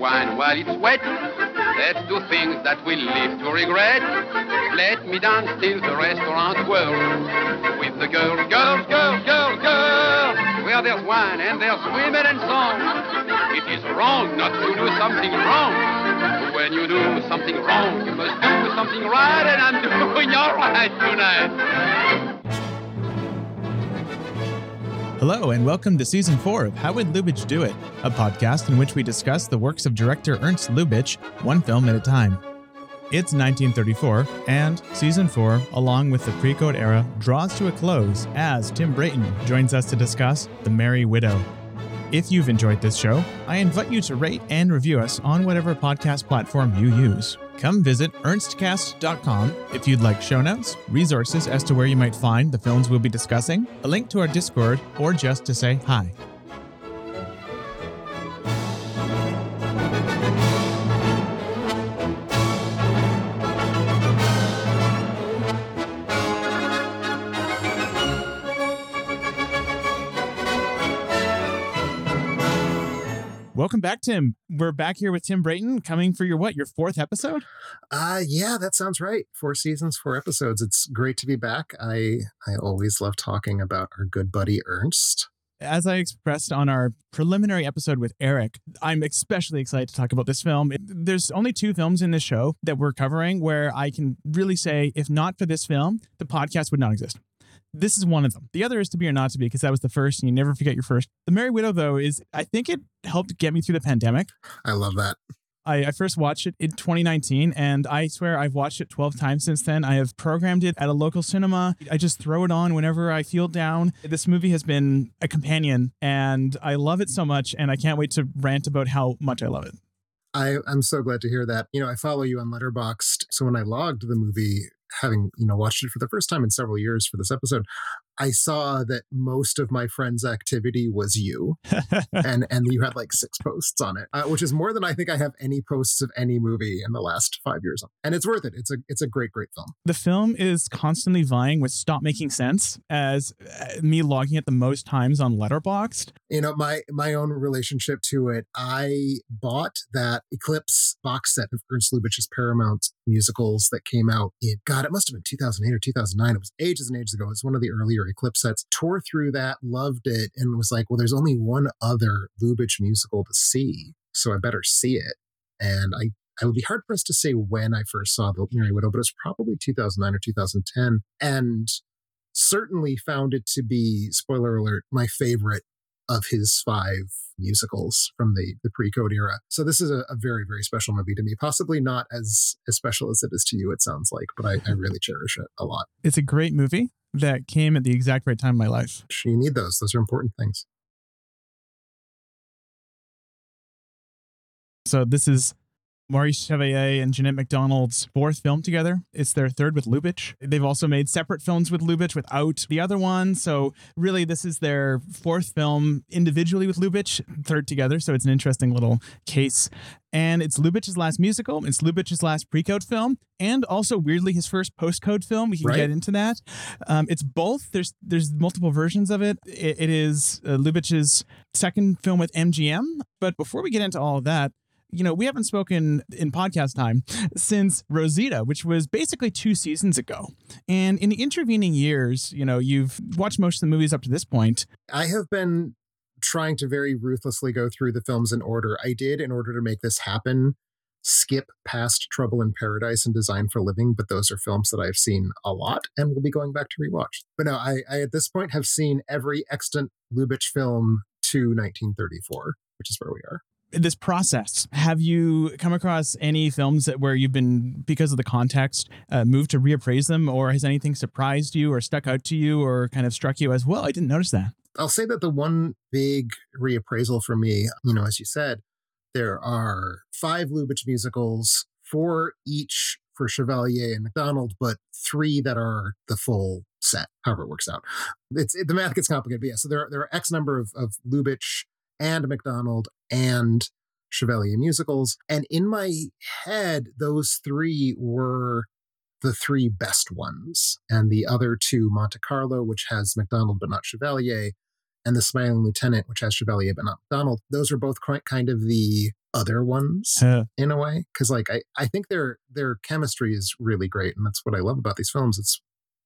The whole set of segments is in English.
wine while it's wet. Let's do things that we'll live to regret. Let me dance till the restaurant whirls. With the girls, girls, girls, girls, girls. Where there's wine and there's women and song. It is wrong not to do something wrong. When you do something wrong, you must do something right, and I'm doing all right tonight. Hello, and welcome to season four of How Would Lubitsch Do It, a podcast in which we discuss the works of director Ernst Lubitsch, one film at a time. It's 1934, and season four, along with the pre code era, draws to a close as Tim Brayton joins us to discuss The Merry Widow. If you've enjoyed this show, I invite you to rate and review us on whatever podcast platform you use. Come visit ernstcast.com if you'd like show notes, resources as to where you might find the films we'll be discussing, a link to our Discord, or just to say hi. Welcome back, Tim. We're back here with Tim Brayton, coming for your what? Your fourth episode? Uh yeah, that sounds right. Four seasons, four episodes. It's great to be back. I I always love talking about our good buddy Ernst. As I expressed on our preliminary episode with Eric, I'm especially excited to talk about this film. There's only two films in this show that we're covering where I can really say, if not for this film, the podcast would not exist. This is one of them. The other is To Be or Not to Be, because that was the first, and you never forget your first. The Merry Widow, though, is I think it helped get me through the pandemic. I love that. I, I, first watched it in 2019, and I swear I've watched it 12 times since then. I have programmed it at a local cinema. I just throw it on whenever I feel down. This movie has been a companion, and I love it so much, and I can't wait to rant about how much I love it. I, I'm so glad to hear that. You know, I follow you on Letterboxd, so when I logged the movie, having you know watched it for the first time in several years for this episode I saw that most of my friends' activity was you, and and you had like six posts on it, uh, which is more than I think I have any posts of any movie in the last five years. And it's worth it. It's a it's a great great film. The film is constantly vying with "Stop Making Sense" as uh, me logging it the most times on Letterboxd. You know my my own relationship to it. I bought that Eclipse box set of Ernst Lubitsch's Paramount musicals that came out in God, it must have been 2008 or 2009. It was ages and ages ago. It was one of the earlier Eclipse sets, tore through that, loved it, and was like, well, there's only one other Lubitsch musical to see, so I better see it. And I, I would be hard pressed to say when I first saw The Merry Widow, but it was probably 2009 or 2010. And certainly found it to be, spoiler alert, my favorite of his five musicals from the, the pre-code era. So this is a, a, very, very special movie to me. Possibly not as, as special as it is to you, it sounds like, but I, I really cherish it a lot. It's a great movie that came at the exact right time in my life. You need those. Those are important things. So this is Maurice Chevalier and Jeanette MacDonald's fourth film together. It's their third with Lubitsch. They've also made separate films with Lubitsch without the other one. So really, this is their fourth film individually with Lubitsch, third together. So it's an interesting little case. And it's Lubitsch's last musical. It's Lubitsch's last pre-code film, and also weirdly his first post-code film. We can right. get into that. Um, it's both. There's there's multiple versions of it. it, it is uh, Lubitsch's second film with MGM. But before we get into all of that, you know, we haven't spoken in podcast time since Rosita, which was basically two seasons ago. And in the intervening years, you know, you've watched most of the movies up to this point. I have been trying to very ruthlessly go through the films in order. I did, in order to make this happen, skip past Trouble in Paradise and Design for Living, but those are films that I've seen a lot and will be going back to rewatch. But no, I, I at this point have seen every extant Lubitsch film to 1934, which is where we are this process have you come across any films that where you've been because of the context uh, moved to reappraise them? Or has anything surprised you or stuck out to you or kind of struck you as well i didn't notice that i'll say that the one big reappraisal for me you know as you said there are five lubitsch musicals four each for chevalier and macdonald but three that are the full set however it works out. It's it, the math gets complicated but yeah so there, there are x number of, of lubitsch and Macdonald and Chevalier musicals. And in my head, those three were the three best ones. And the other two, Monte Carlo, which has Macdonald but not Chevalier, and The Smiling Lieutenant, which has Chevalier but not Macdonald, those are both kind of the other ones Uh, in a way because like I, I think their their chemistry is really great and that's what i love about these films it's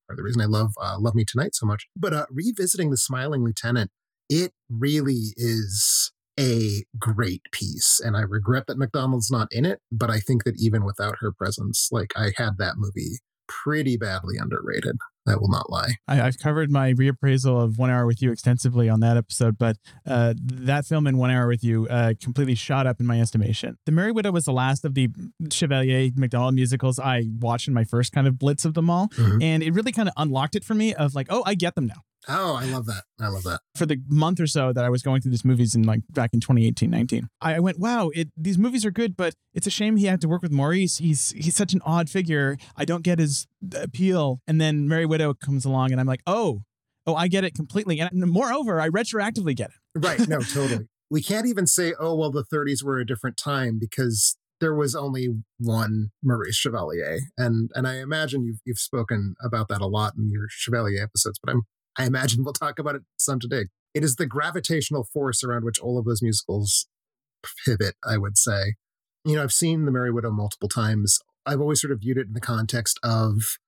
part the reason i love uh, love me tonight so much but uh, revisiting the smiling lieutenant it really is a great piece and i regret that macdonald's not in it but i think that even without her presence like i had that movie pretty badly underrated i will not lie I, I've covered my reappraisal of One Hour with You extensively on that episode, but uh, that film in One Hour with You uh, completely shot up in my estimation. The Merry Widow was the last of the Chevalier MacDonald musicals I watched in my first kind of blitz of them all, Mhm. and it really kind of unlocked it for me. Of like, oh, I get them now. Oh i love that i love that For the month or so that I was going through these movies in like back in 2018, 19, I I went, wow, it, these movies are good, but it's a shame he had to work with Maurice. He's he's such an odd figure. I don't get his appeal. And then Merry Widow comes along, and I'm like, oh, oh, I get it completely. And moreover, I retroactively get it. Right. No, totally. We can't even say, oh, well, the 30s were a different time because there was only one Maurice Chevalier. And and I imagine you've you've spoken about that a lot in your Chevalier episodes, but I'm I imagine we'll talk about it some today. It is the gravitational force around which all of those musicals pivot, I would say. You know, I've seen The Merry Widow multiple times. I've always sort of viewed it in the context of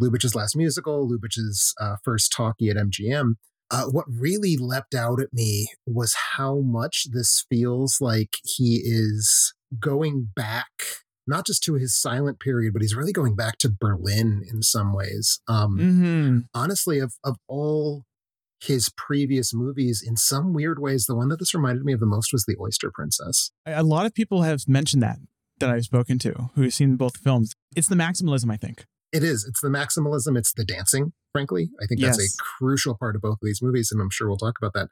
Lubitsch's last musical, Lubitsch's uh, first talkie at MGM. Uh, what really leapt out at me was how much this feels like he is going back, not just to his silent period, but he's really going back to Berlin in some ways. Um, Mm-hmm. honestly, of of all his previous movies, in some weird ways, the one that this reminded me of the most was The Oyster Princess. A lot of people have mentioned that that I've spoken to who have seen both films. It's the maximalism, I think. It is. It's the maximalism. It's the dancing. Frankly, I think that's Yes. a crucial part of both of these movies, and I'm sure we'll talk about that.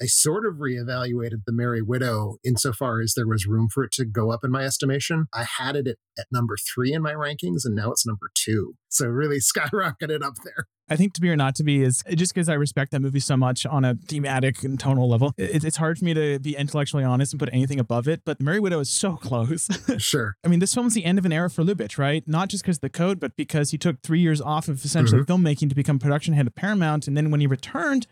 I sort of reevaluated The Merry Widow insofar as there was room for it to go up in my estimation. I had it at, at number three in my rankings, and now it's number two. So really skyrocketed up there. I think to be or not to be is just because I respect that movie so much on a thematic and tonal level. It, it's hard for me to be intellectually honest and put anything above it. But Merry Widow is so close. Sure. I mean, this film's the end of an era for Lubitsch, right? Not just because of the code, but because he took three years off of essentially mm-hmm. filmmaking to become production head of Paramount, and then when he returned,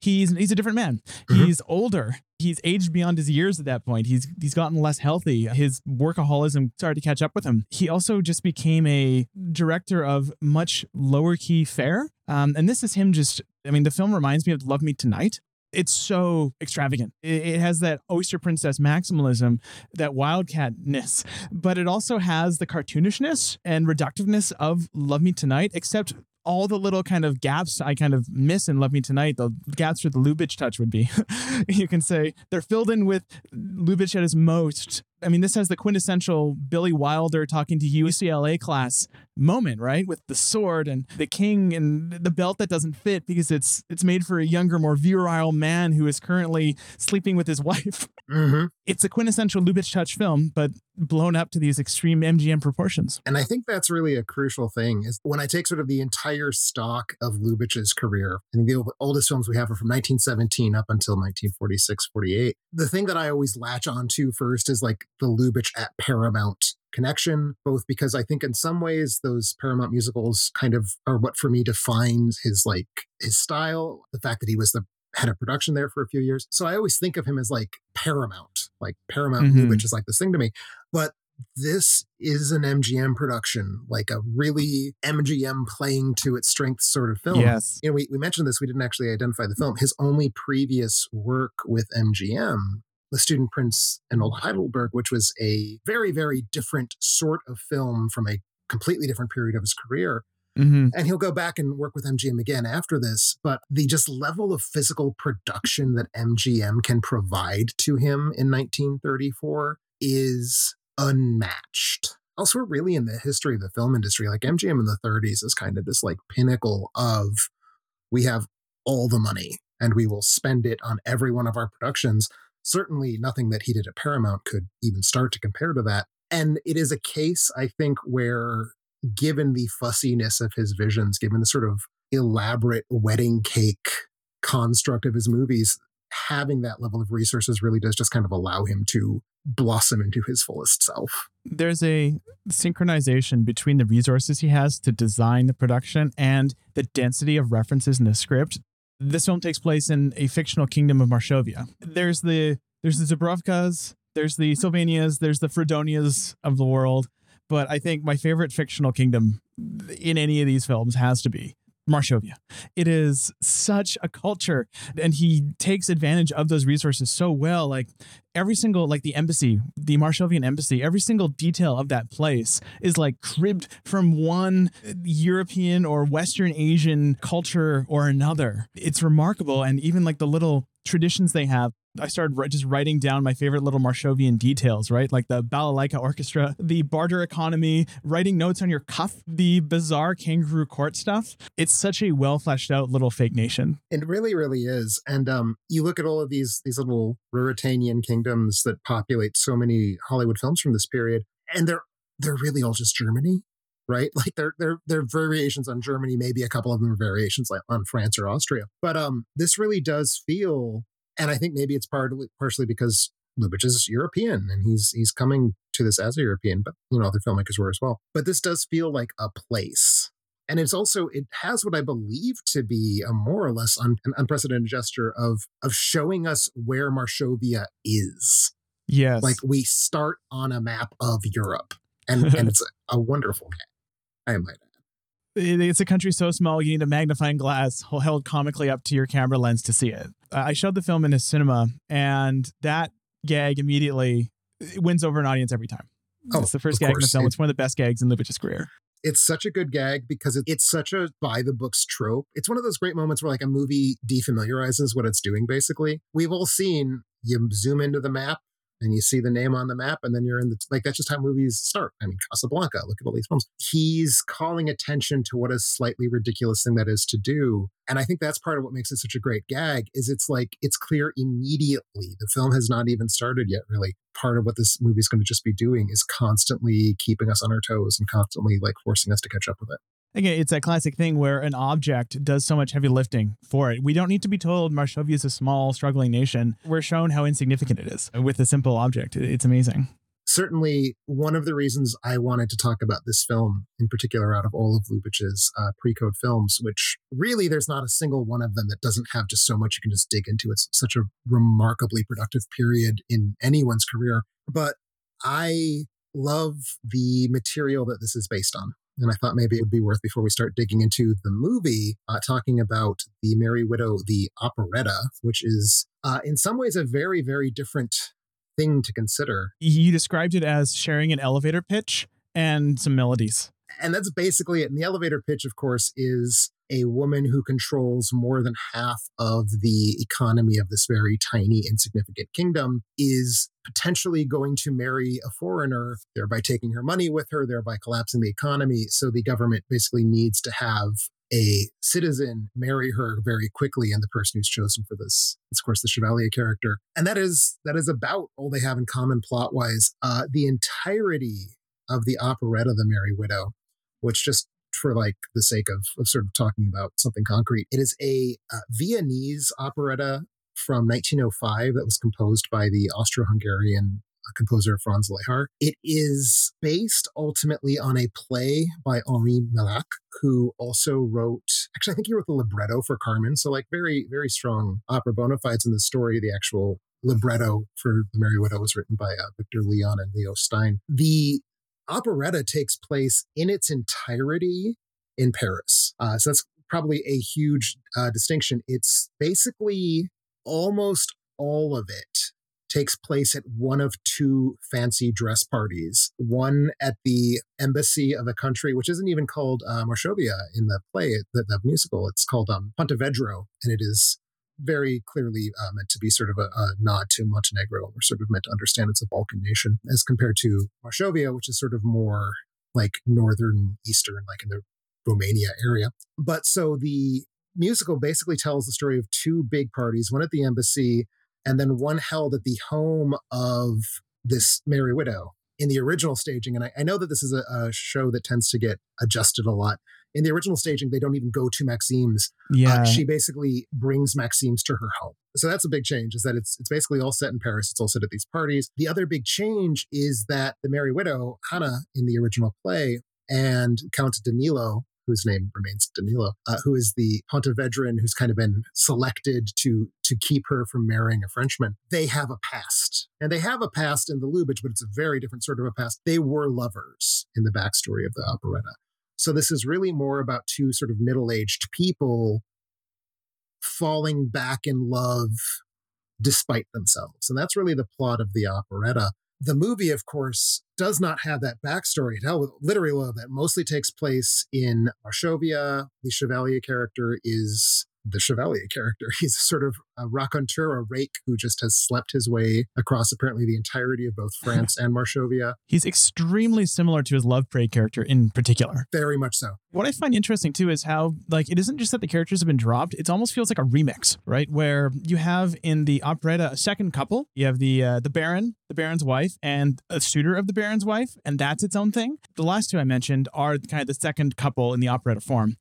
he's he's a different man. Mhm. He's older. He's aged beyond his years at that point. He's he's gotten less healthy. His workaholism started to catch up with him. He also just became a director of much lower key fare. Um, and this is him just. I mean, the film reminds me of Love Me Tonight. It's so extravagant. It, it has that Oyster Princess maximalism, that wildcatness, but it also has the cartoonishness and reductiveness of Love Me Tonight, except all the little kind of gaps I kind of miss in Love Me Tonight, the gaps where the Lubitsch touch would be. you can say they're filled in with Lubitsch at his most. I mean, this has the quintessential Billy Wilder talking to UCLA class moment, right? With the sword and the king and the belt that doesn't fit because it's it's made for a younger, more virile man who is currently sleeping with his wife. hmm It's a quintessential Lubitsch touch film, but blown up to these extreme MGM proportions. And I think that's really a crucial thing is when I take sort of the entire stock of Lubitsch's career, and the oldest films we have are from 1917 up until 1946, 48. The thing that I always latch on to first is like the Lubitsch at Paramount connection, both because I think in some ways those Paramount musicals kind of are what for me defines his like his style, the fact that he was the head of production there for a few years. So I always think of him as like Paramount, like Paramount Mhm. Lubitsch is like this thing to me. But this is an MGM production, like a really MGM playing to its strengths sort of film. Yes. You know, we, we mentioned this, we didn't actually identify the film. His only previous work with MGM, The Student Prince in Old Heidelberg, which was a very, very different sort of film from a completely different period of his career. hmm And he'll go back and work with MGM again after this. But the just level of physical production that MGM can provide to him in 1934 is unmatched. Elsewhere, really, in the history of the film industry, like MGM in the 30s is kind of this like pinnacle of we have all the money and we will spend it on every one of our productions. Certainly, nothing that he did at Paramount could even start to compare to that. And it is a case, I think, where given the fussiness of his visions, given the sort of elaborate wedding cake construct of his movies, having that level of resources really does just kind of allow him to blossom into his fullest self. There's a synchronization between the resources he has to design the production and the density of references in the script. This film takes place in a fictional kingdom of Marshovia. There's the there's the Zubrovkas, There's the Sylvanias, there's the Fredonias of the world. But I think my favorite fictional kingdom in any of these films has to be Marshovia. It is such a culture, and he takes advantage of those resources so well. Like every single, like the embassy, the Marshovian embassy, every single detail of that place is like cribbed from one European or Western Asian culture or another. It's remarkable, and even like the little traditions they have I started just writing down my favorite little Marshovian details, right? Like the balalaika orchestra, the barter economy, writing notes on your cuff, the bizarre kangaroo court stuff. It's such a well fleshed out little fake nation. It really, really is. And um, you look at all of these these little Ruritanian kingdoms that populate so many Hollywood films from this period, and they're they're really all just Germany right? Like they're they're they're variations on Germany. Maybe a couple of them are variations like on France or Austria. But um, this really does feel and I think maybe it's partly partially because Lubitsch is European and he's he's coming to this as a European, but you know other filmmakers were as well. But this does feel like a place, and it's also it has what I believe to be a more or less un, an unprecedented gesture of of showing us where Marshovia is. Yes, like we start on a map of Europe, and and it's a, a wonderful game. I might add it's a country so small you need a magnifying glass held comically up to your camera lens to see it. I showed the film in a cinema, and that gag immediately wins over an audience every time. Oh, it's the first gag course. in the film. It's one of the best gags in Lubitsch's career. It's such a good gag because it's such a by the books trope. It's one of those great moments where like a movie defamiliarizes what it's doing. Basically, we've all seen you zoom into the map and you see the name on the map and then you're in the like that's just how movies start. I mean casablanca look at all these films. He's calling attention to what a slightly ridiculous thing that is to do and i think that's part of what makes it such a great gag is it's like it's clear immediately the film has not even started yet really. Part of what this movie is going to just be doing is constantly keeping us on our toes and constantly like forcing us to catch up with it Again, it's that classic thing where an object does so much heavy lifting for it. We don't need to be told Marshovia is a small, struggling nation. We're shown how insignificant it is with a simple object. It's amazing. Certainly, one of the reasons I wanted to talk about this film in particular out of all of Lubitsch's uh, pre code films, which really there's not a single one of them that doesn't have just so much you can just dig into. It's such a remarkably productive period in anyone's career. But I love the material that this is based on. And I thought maybe it would be worth, before we start digging into the movie, uh, talking about The Merry Widow, the operetta, which is uh, in some ways a very, very different thing to consider. You described it as sharing an elevator pitch and some melodies. And that's basically it. And the elevator pitch, of course, is a woman who controls more than half of the economy of this very tiny, insignificant kingdom is potentially going to marry a foreigner, thereby taking her money with her, thereby collapsing the economy. So the government basically needs to have a citizen marry her very quickly and the person who's chosen for this is of course the chevalier character and that is that is about all they have in common plot wise uh, the entirety of the operetta the merry widow which just for like the sake of, of sort of talking about something concrete. It is a uh, Viennese operetta from 1905 that was composed by the Austro-Hungarian uh, composer Franz Lehár. It is based ultimately on a play by Henri Meilhac, who also wrote, actually, I think he wrote the libretto for Carmen. So, like, very, very strong opera bona fides in the story. The actual libretto for The Merry Widow was written by uh, Victor Leon and Leo Stein. The operetta takes place in its entirety in Paris. Uh, so that's probably a huge uh, distinction. It's basically almost all of it takes place at one of two fancy dress parties. One at the embassy of a country, which isn't even called uh, Marshovia in the play, the, the musical. It's called um, Pontevedra, and it is very clearly uh, meant to be sort of a, a, nod to Montenegro. We're sort of meant to understand it's a Balkan nation as compared to Marshovia, which is sort of more like northern eastern, like in the Romania area. But so the musical basically tells the story of two big parties, one at the embassy and then one held at the home of this Merry Widow in the original staging. And I, I know that this is a, a show that tends to get adjusted a lot in the original staging, they don't even go to Maxime's. Uh, yeah. Uh, she basically brings Maxime's to her home. So that's a big change, is that it's it's basically all set in Paris. It's all set at these parties. The other big change is that the Merry Widow, Hannah, in the original play, and Count Danilo, whose name remains Danilo, uh, who is the Pontevedran who's kind of been selected to to keep her from marrying a Frenchman. They have a past And they have a past in the Lubitsch, but it's a very different sort of a past. They were lovers in the backstory of the operetta. So this is really more about two sort of middle aged people falling back in love despite themselves. And that's really the plot of the operetta. The movie, of course, does not have that backstory. at It literally love that mostly takes place in Marshovia. The Chevalier character is the Chevalier character. He's sort of a raconteur, a rake who just has slept his way across apparently the entirety of both France and Marshovia. He's extremely similar to his Love Parade character in particular. Very much so. What I find interesting too is how like it isn't just that the characters have been dropped; it almost feels like a remix, right? Where you have in the operetta a second couple. You have the uh, the Baron, the Baron's wife, and a suitor of the Baron's wife, and that's its own thing. The last two I mentioned are kind of the second couple in the operetta form.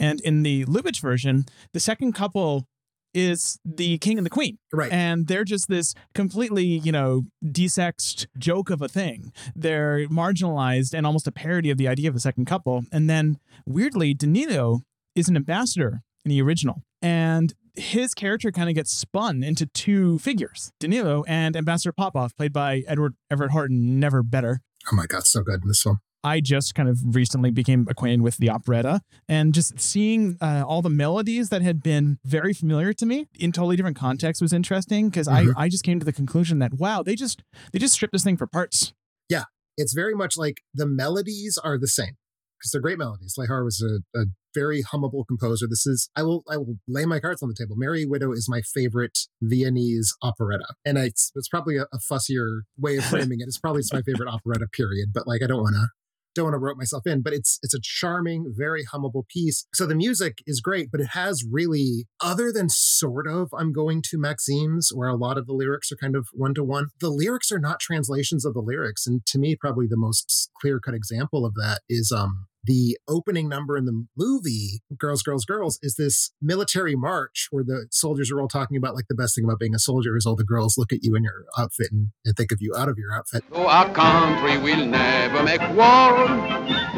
And in the Lubitsch version, the second couple is the king and the queen. Right. And they're just this completely, you know, desexed joke of a thing. They're marginalized and almost a parody of the idea of a second couple. And then weirdly, Danilo is an ambassador in the original. And his character kind of gets spun into two figures, Danilo and Ambassador Popoff, played by Edward Everett Horton, never better. Oh my God, so good in this film. I just kind of recently became acquainted with the operetta and just seeing uh, all the melodies that had been very familiar to me in totally different contexts was interesting because mm-hmm. I, I just came to the conclusion that wow they just they just stripped this thing for parts. Yeah, it's very much like the melodies are the same because they're great melodies. Lehár was a, a, very hummable composer. This is I will I will lay my cards on the table. Merry Widow is my favorite Viennese operetta, and I, it's, it's probably a, a, fussier way of framing it. It's probably just my favorite operetta. Period. But like I don't want to don't want to rope myself in, but it's it's a charming, very hummable piece. So the music is great, but it has really, other than sort of I'm going to Maxime's, where a lot of the lyrics are kind of one to one, the lyrics are not translations of the lyrics. And to me, probably the most clear cut example of that is um the opening number in the movie, Girls, Girls, Girls, is this military march where the soldiers are all talking about like the best thing about being a soldier is all the girls look at you in your outfit and, and think of you out of your outfit. Oh, our country will never make war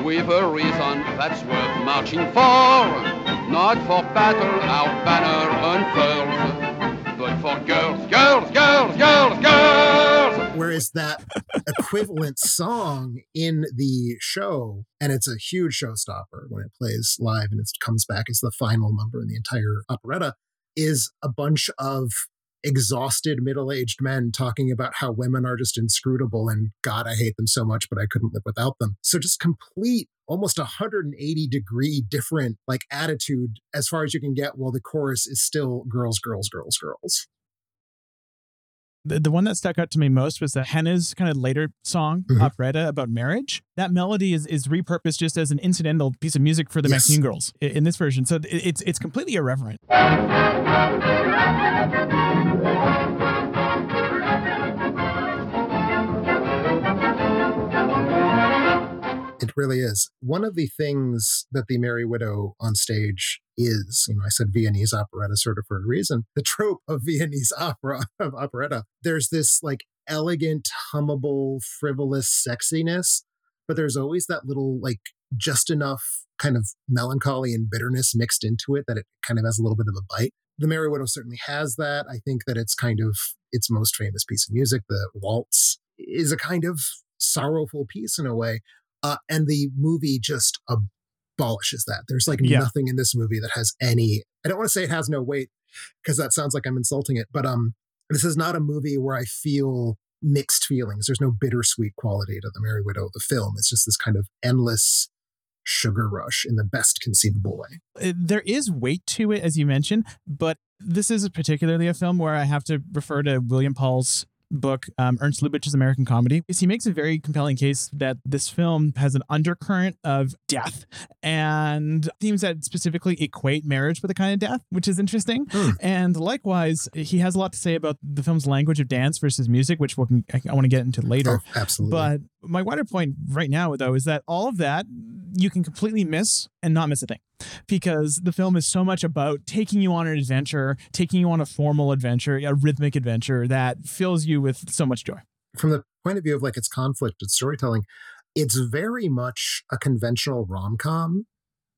with a reason that's worth marching for. Not for battle, our banner unfurls, but for girls, girls, girls, girls, girls. Whereas that equivalent song in the show, and it's a huge showstopper when it plays live and it comes back as the final number in the entire operetta, is a bunch of exhausted middle-aged men talking about how women are just inscrutable and god i hate them so much but i couldn't live without them. So just complete almost 180 degree different like attitude as far as you can get while the chorus is still girls girls girls girls the, the one that stuck out to me most was the Henne's kind of later song, mm-hmm. operetta about marriage. That melody is, is repurposed just as an incidental piece of music for the yes. Maxime Girls in, in this version. So it, it's it's completely irreverent. really is. One of the things that the Merry Widow on stage is, you know, I said Viennese operetta sort of for a reason. The trope of Viennese opera of operetta, there's this like elegant, hummable, frivolous sexiness, but there's always that little like just enough kind of melancholy and bitterness mixed into it that it kind of has a little bit of a bite. The Merry Widow certainly has that. I think that it's kind of its most famous piece of music. The waltz is a kind of sorrowful piece in a way, uh, and the movie just abolishes that. There's like yeah. nothing in this movie that has any. I don't want to say it has no weight because that sounds like I'm insulting it, but um, this is not a movie where I feel mixed feelings. There's no bittersweet quality to the Merry Widow, of the film. It's just this kind of endless sugar rush in the best conceivable way. Uh, there is weight to it, as you mentioned, but this is particularly a film where I have to refer to William Paul's book, um, Ernst Lubitsch's American Comedy, is he makes a very compelling case that this film has an undercurrent of death and themes that specifically equate marriage with a kind of death, which is interesting. Mm. And likewise, he has a lot to say about the film's language of dance versus music, which we'll, I, I want to get into later. Oh, absolutely. But my wider point right now, though, is that all of that you can completely miss and not miss a thing because the film is so much about taking you on an adventure, taking you on a formal adventure, a rhythmic adventure that fills you with so much joy. From the point of view of like its conflict its storytelling, it's very much a conventional rom com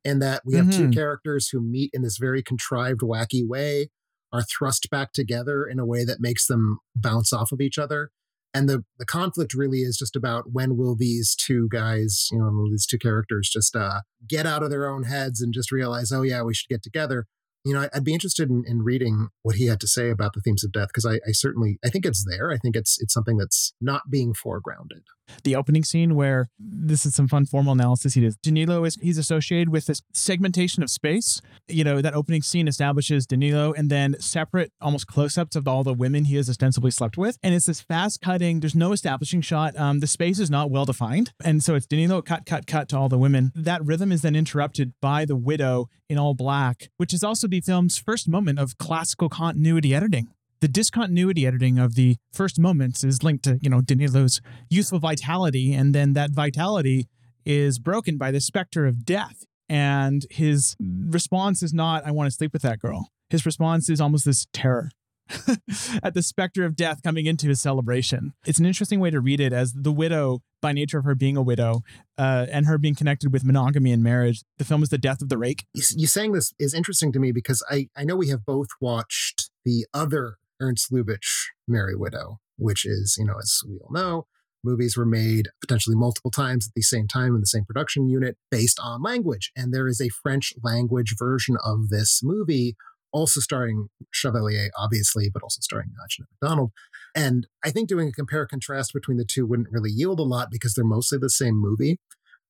in that we have mm-hmm. two characters who meet in this very contrived, wacky way, are thrust back together in a way that makes them bounce off of each other. And the, the conflict really is just about when will these two guys, you know, these two characters just uh, get out of their own heads and just realize, oh, yeah, we should get together you know, I'd be interested in, in reading what he had to say about the themes of death because I, I, certainly I think it's there. I think it's it's something that's not being foregrounded. The opening scene where this is some fun formal analysis he does. Danilo is he's associated with this segmentation of space. You know, that opening scene establishes Danilo and then separate almost close-ups of all the women he has ostensibly slept with. And it's this fast cutting, there's no establishing shot. Um, the space is not well defined. And so it's Danilo cut, cut, cut to all the women. That rhythm is then interrupted by the widow in all black, which is also the film's first moment of classical continuity editing. The discontinuity editing of the first moments is linked to, you know, Danilo's youthful vitality, and then that vitality is broken by the specter of death. And his response is not, I want to sleep with that girl. His response is almost this terror. at the specter of death coming into his celebration. It's an interesting way to read it as the widow, by nature of her being a widow uh, and her being connected with monogamy and marriage. The film is the death of the rake. You, saying this is interesting to me because I, I know we have both watched the other Ernst Lubitsch Merry Widow, which is, you know, as we all know, movies were made potentially multiple times at the same time in the same production unit based on language. And there is a French language version of this movie also starring Chevalier, obviously, but also starring uh, Jeanette MacDonald. And I think doing a compare contrast between the two wouldn't really yield a lot because they're mostly the same movie.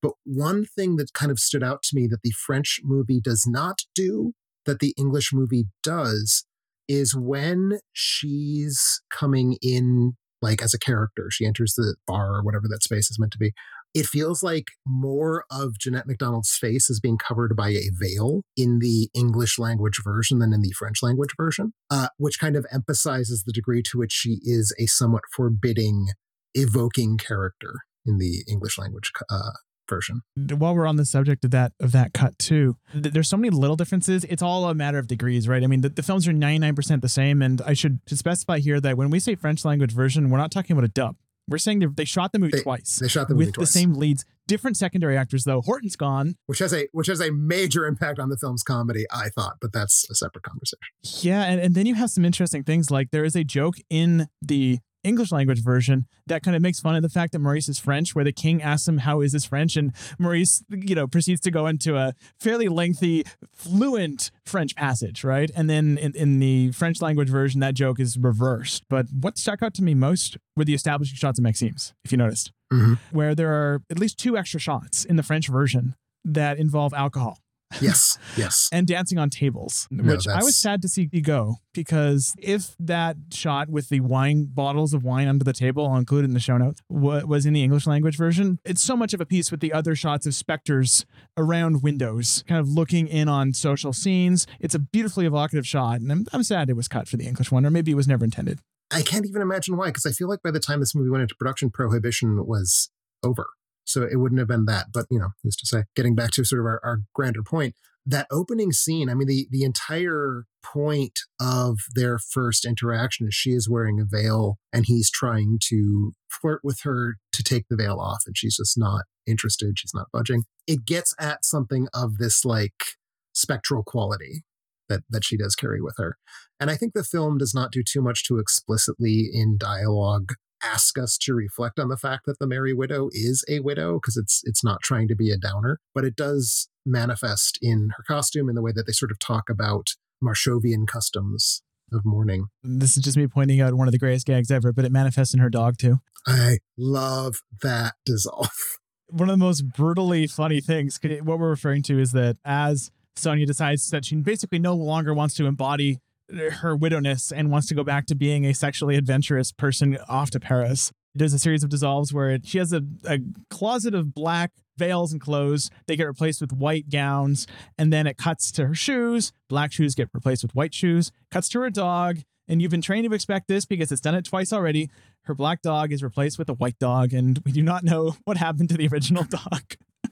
But one thing that kind of stood out to me that the French movie does not do, that the English movie does, is when she's coming in like as a character, she enters the bar or whatever that space is meant to be it feels like more of Jeanette MacDonald's face is being covered by a veil in the English language version than in the French language version, uh, which kind of emphasizes the degree to which she is a somewhat forbidding, evoking character in the English language uh, version. While we're on the subject of that of that cut too, th- there's so many little differences. It's all a matter of degrees, right? I mean, the, the films are 99% the same, and I should specify here that when we say French language version, we're not talking about a dub. We're saying they, they shot the movie they, twice. They shot the movie with twice. the same leads, different secondary actors though. Horton's gone, which has a which has a major impact on the film's comedy. I thought, but that's a separate conversation. Yeah, and, and then you have some interesting things like there is a joke in the English language version that kind of makes fun of the fact that Maurice is French, where the king asks him, How is this French? And Maurice, you know, proceeds to go into a fairly lengthy, fluent French passage, right? And then in, in the French language version, that joke is reversed. But what stuck out to me most were the establishing shots of Maxime's, if you noticed, mm-hmm. where there are at least two extra shots in the French version that involve alcohol. Yes, yes. and dancing on tables, No, which I was sad to see go because if that shot with the wine bottles of wine under the table, I'll include it in the show notes, wa- was in the English language version, it's so much of a piece with the other shots of specters around windows, kind of looking in on social scenes. It's a beautifully evocative shot, and I'm, I'm sad it was cut for the English one, or maybe it was never intended. I can't even imagine why, because I feel like by the time this movie went into production, Prohibition was over. So it wouldn't have been that. But, you know, just to say? Getting back to sort of our, our grander point, that opening scene, I mean, the, the entire point of their first interaction is she is wearing a veil and he's trying to flirt with her to take the veil off, and she's just not interested. She's not budging. It gets at something of this like spectral quality that that she does carry with her. And I think the film does not do too much to explicitly in dialogue ask us to reflect on the fact that the Merry Widow is a widow because it's it's not trying to be a downer, but it does manifest in her costume in the way that they sort of talk about Marshovian customs of mourning. This is just me pointing out one of the greatest gags ever, but it manifests in her dog too. I love that dissolve. one of the most brutally funny things What we're referring to is that as Sonia decides that she basically no longer wants to embody her widowness and wants to go back to being a sexually adventurous person off to Paris. There's a series of dissolves where she has a, a closet of black veils and clothes. They get replaced with white gowns. And then it cuts to her shoes. Black shoes get replaced with white shoes. Cuts to her dog. And you've been trained to expect this because it's done it twice already. Her black dog is replaced with a white dog. And we do not know what happened to the original dog.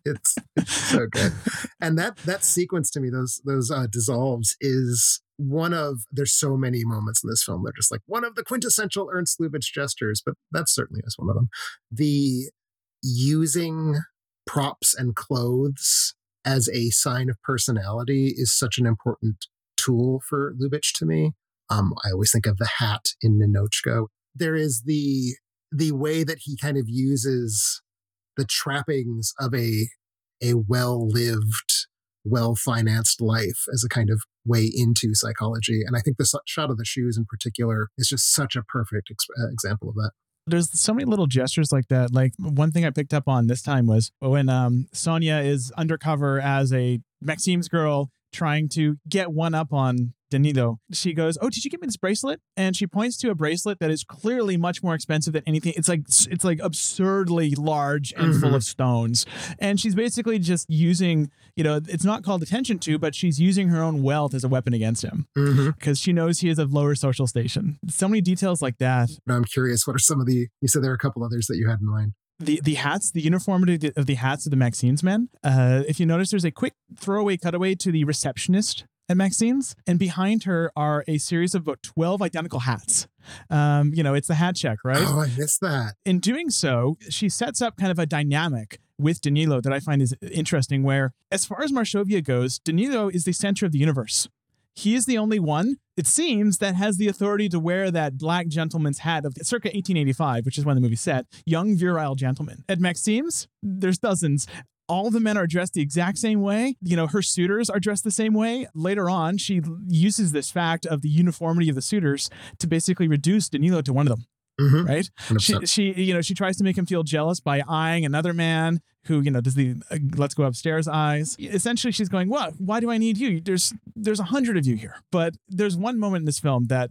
It's, it's so good. and that that sequence to me, those those uh, dissolves, is one of there's so many moments in this film. They're just like one of the quintessential Ernst Lubitsch gestures, but that certainly is one of them. The using props and clothes as a sign of personality is such an important tool for Lubitsch to me. Um, I always think of the hat in Ninotchka. There is the the way that he kind of uses the trappings of a a well-lived, well-financed life as a kind of way into psychology. And I think the shot of the shoes in particular is just such a perfect ex- uh, example of that there's so many little gestures like that. Like one thing I picked up on this time was when um, Sonia is undercover as a Maxime's girl trying to get one up on Danilo. She goes, "Oh, did you get me this bracelet?" And she points to a bracelet that is clearly much more expensive than anything. It's like it's like absurdly large and mm-hmm. full of stones. And she's basically just using, you know, it's not called attention to, but she's using her own wealth as a weapon against him because mm-hmm. she knows he is of lower social station. So many details like that. I'm curious, what are some of the? You said there are a couple others that you had in mind the the hats, the uniformity of the hats of the Maxime's men. Uh, if you notice, there's a quick throwaway cutaway to the receptionist at Maxime's, and behind her are a series of about 12 identical hats. Um, you know, it's the hat check, right? Oh, I missed that. In doing so, she sets up kind of a dynamic with Danilo that I find is interesting, where as far as Marshovia goes, Danilo is the center of the universe. He is the only one, it seems, that has the authority to wear that black gentleman's hat of circa 1885, which is when the movie set. Young, virile gentleman. At Maxime's, there's dozens all the men are dressed the exact same way. You know, her suitors are dressed the same way. Later on, she uses this fact of the uniformity of the suitors to basically reduce Danilo to one of them. Mm-hmm. Right? She, she, you know, she tries to make him feel jealous by eyeing another man who, you know, does the uh, let's go upstairs eyes. Essentially, she's going, "What? Why do I need you? There's there's a hundred of you here." But there's one moment in this film that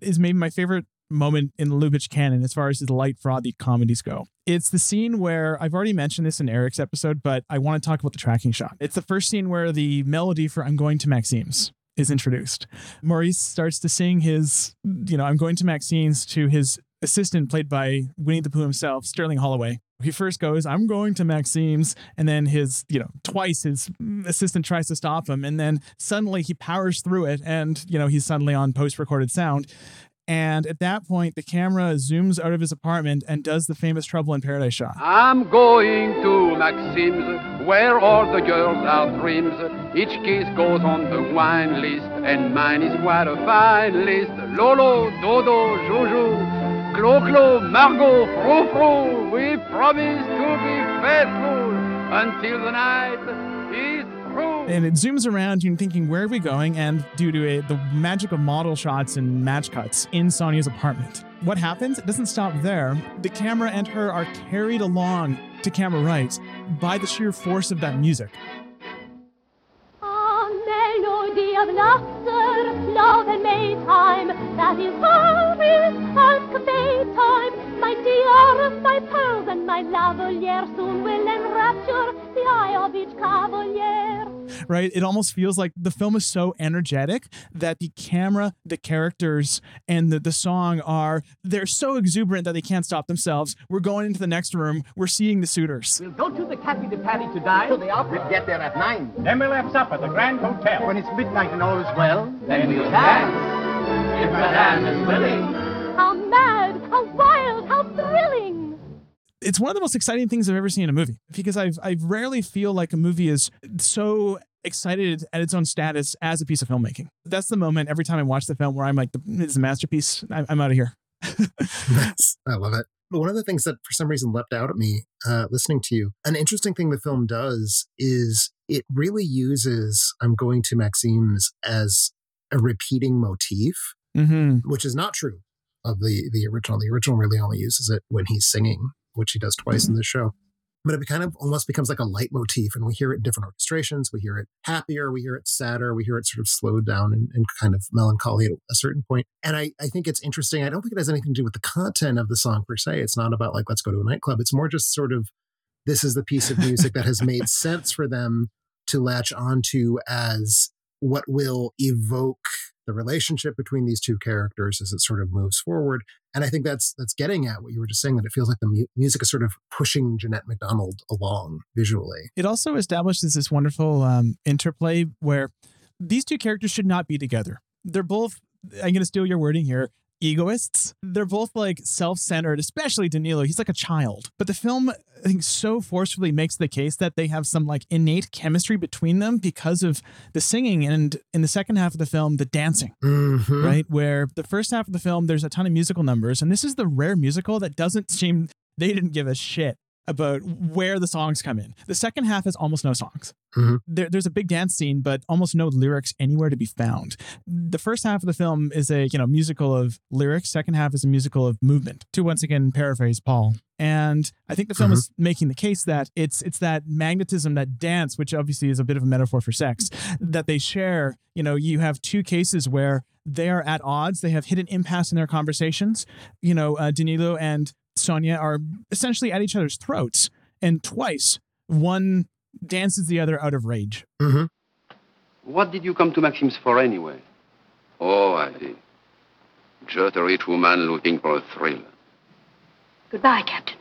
is maybe my favorite moment in the Lubitsch canon as far as the light frothy comedies go. It's the scene where I've already mentioned this in Eric's episode, but I want to talk about the tracking shot. It's the first scene where the melody for I'm Going to Maxime's is introduced. Maurice starts to sing his, you know, I'm going to Maxime's to his assistant played by Winnie the Pooh himself, Sterling Holloway. He first goes, I'm going to Maxime's, and then his, you know, twice his assistant tries to stop him, and then suddenly he powers through it, and, you know, he's suddenly on post recorded sound. And at that point, the camera zooms out of his apartment and does the famous Trouble in Paradise shot. I'm going to Maxim's, where all the girls are dreams. Each kiss goes on the wine list, and mine is quite a fine list. Lolo, Dodo, Jojo, Clo Clo, Margot, Fro Fro, we promise to be faithful until the night is and it zooms around, you're thinking, where are we going? And due to a, the magic of model shots and match cuts in Sonia's apartment, what happens? It doesn't stop there. The camera and her are carried along to camera right by the sheer force of that music. Laughter, love and that is Maytime. My dear, my pearls and my lavalier soon will enrapture the eye of each cavalier right? It almost feels like the film is so energetic that the camera, the characters, and the, the song are they're so exuberant that they can't stop themselves. We're going into the next room. We're seeing the suitors. We'll go to the Cafe de Paris to dine. To the opera. We'll get there at nine. Then we'll have supper at the Grand Hotel. When it's midnight and all is well, then, then we'll dance. If Madame is willing. How mad, how wild, how thrilling! it's one of the most exciting things I've ever seen in a movie because I've I rarely feel like a movie is so excited at its own status as a piece of filmmaking. That's the moment every time I watch the film where I'm like, it's a masterpiece. I'm, I'm out of here. yes, I love it. But one of the things that for some reason leapt out at me uh, listening to you, an interesting thing the film does is it really uses I'm going to Maxime's as a repeating motif, mm-hmm. which is not true of the the original. The original really only uses it when he's singing which he does twice in mm-hmm. the show. But it kind of almost becomes like a leitmotif, and we hear it in different orchestrations. We hear it happier, we hear it sadder, we hear it sort of slowed down and, and kind of melancholy at a certain point. And I, I think it's interesting. I don't think it has anything to do with the content of the song per se. It's not about like, let's go to a nightclub. It's more just sort of this is the piece of music that has made sense for them to latch onto as what will evoke the relationship between these two characters as it sort of moves forward. And I think that's that's getting at what you were just saying that it feels like the mu- music is sort of pushing Jeanette MacDonald along visually. It also establishes this wonderful um, interplay where these two characters should not be together. They're both. I'm going to steal your wording here. Egoists. They're both like self centered, especially Danilo. He's like a child. But the film, I think, so forcefully makes the case that they have some like innate chemistry between them because of the singing and in the second half of the film, the dancing, Mhm. right? Where the first half of the film, there's a ton of musical numbers. And this is the rare musical that doesn't seem, they didn't give a shit about where the songs come in. The second half has almost no songs. Mhm. There, there's a big dance scene, but almost no lyrics anywhere to be found. The first half of the film is a you know musical of lyrics. Second half is a musical of movement. To once again paraphrase Paul. And I think the film is making the case that it's it's that magnetism, that dance, which obviously is a bit of a metaphor for sex, that they share. You know, you have two cases where they are at odds. They have hit an impasse in their conversations. You know, uh, Danilo and Sonia are essentially at each other's throats, and twice one dances the other out of rage. Mhm. What did you come to Maxime's for anyway? Oh, I see. Just a rich woman looking for a thrill. Goodbye, Captain.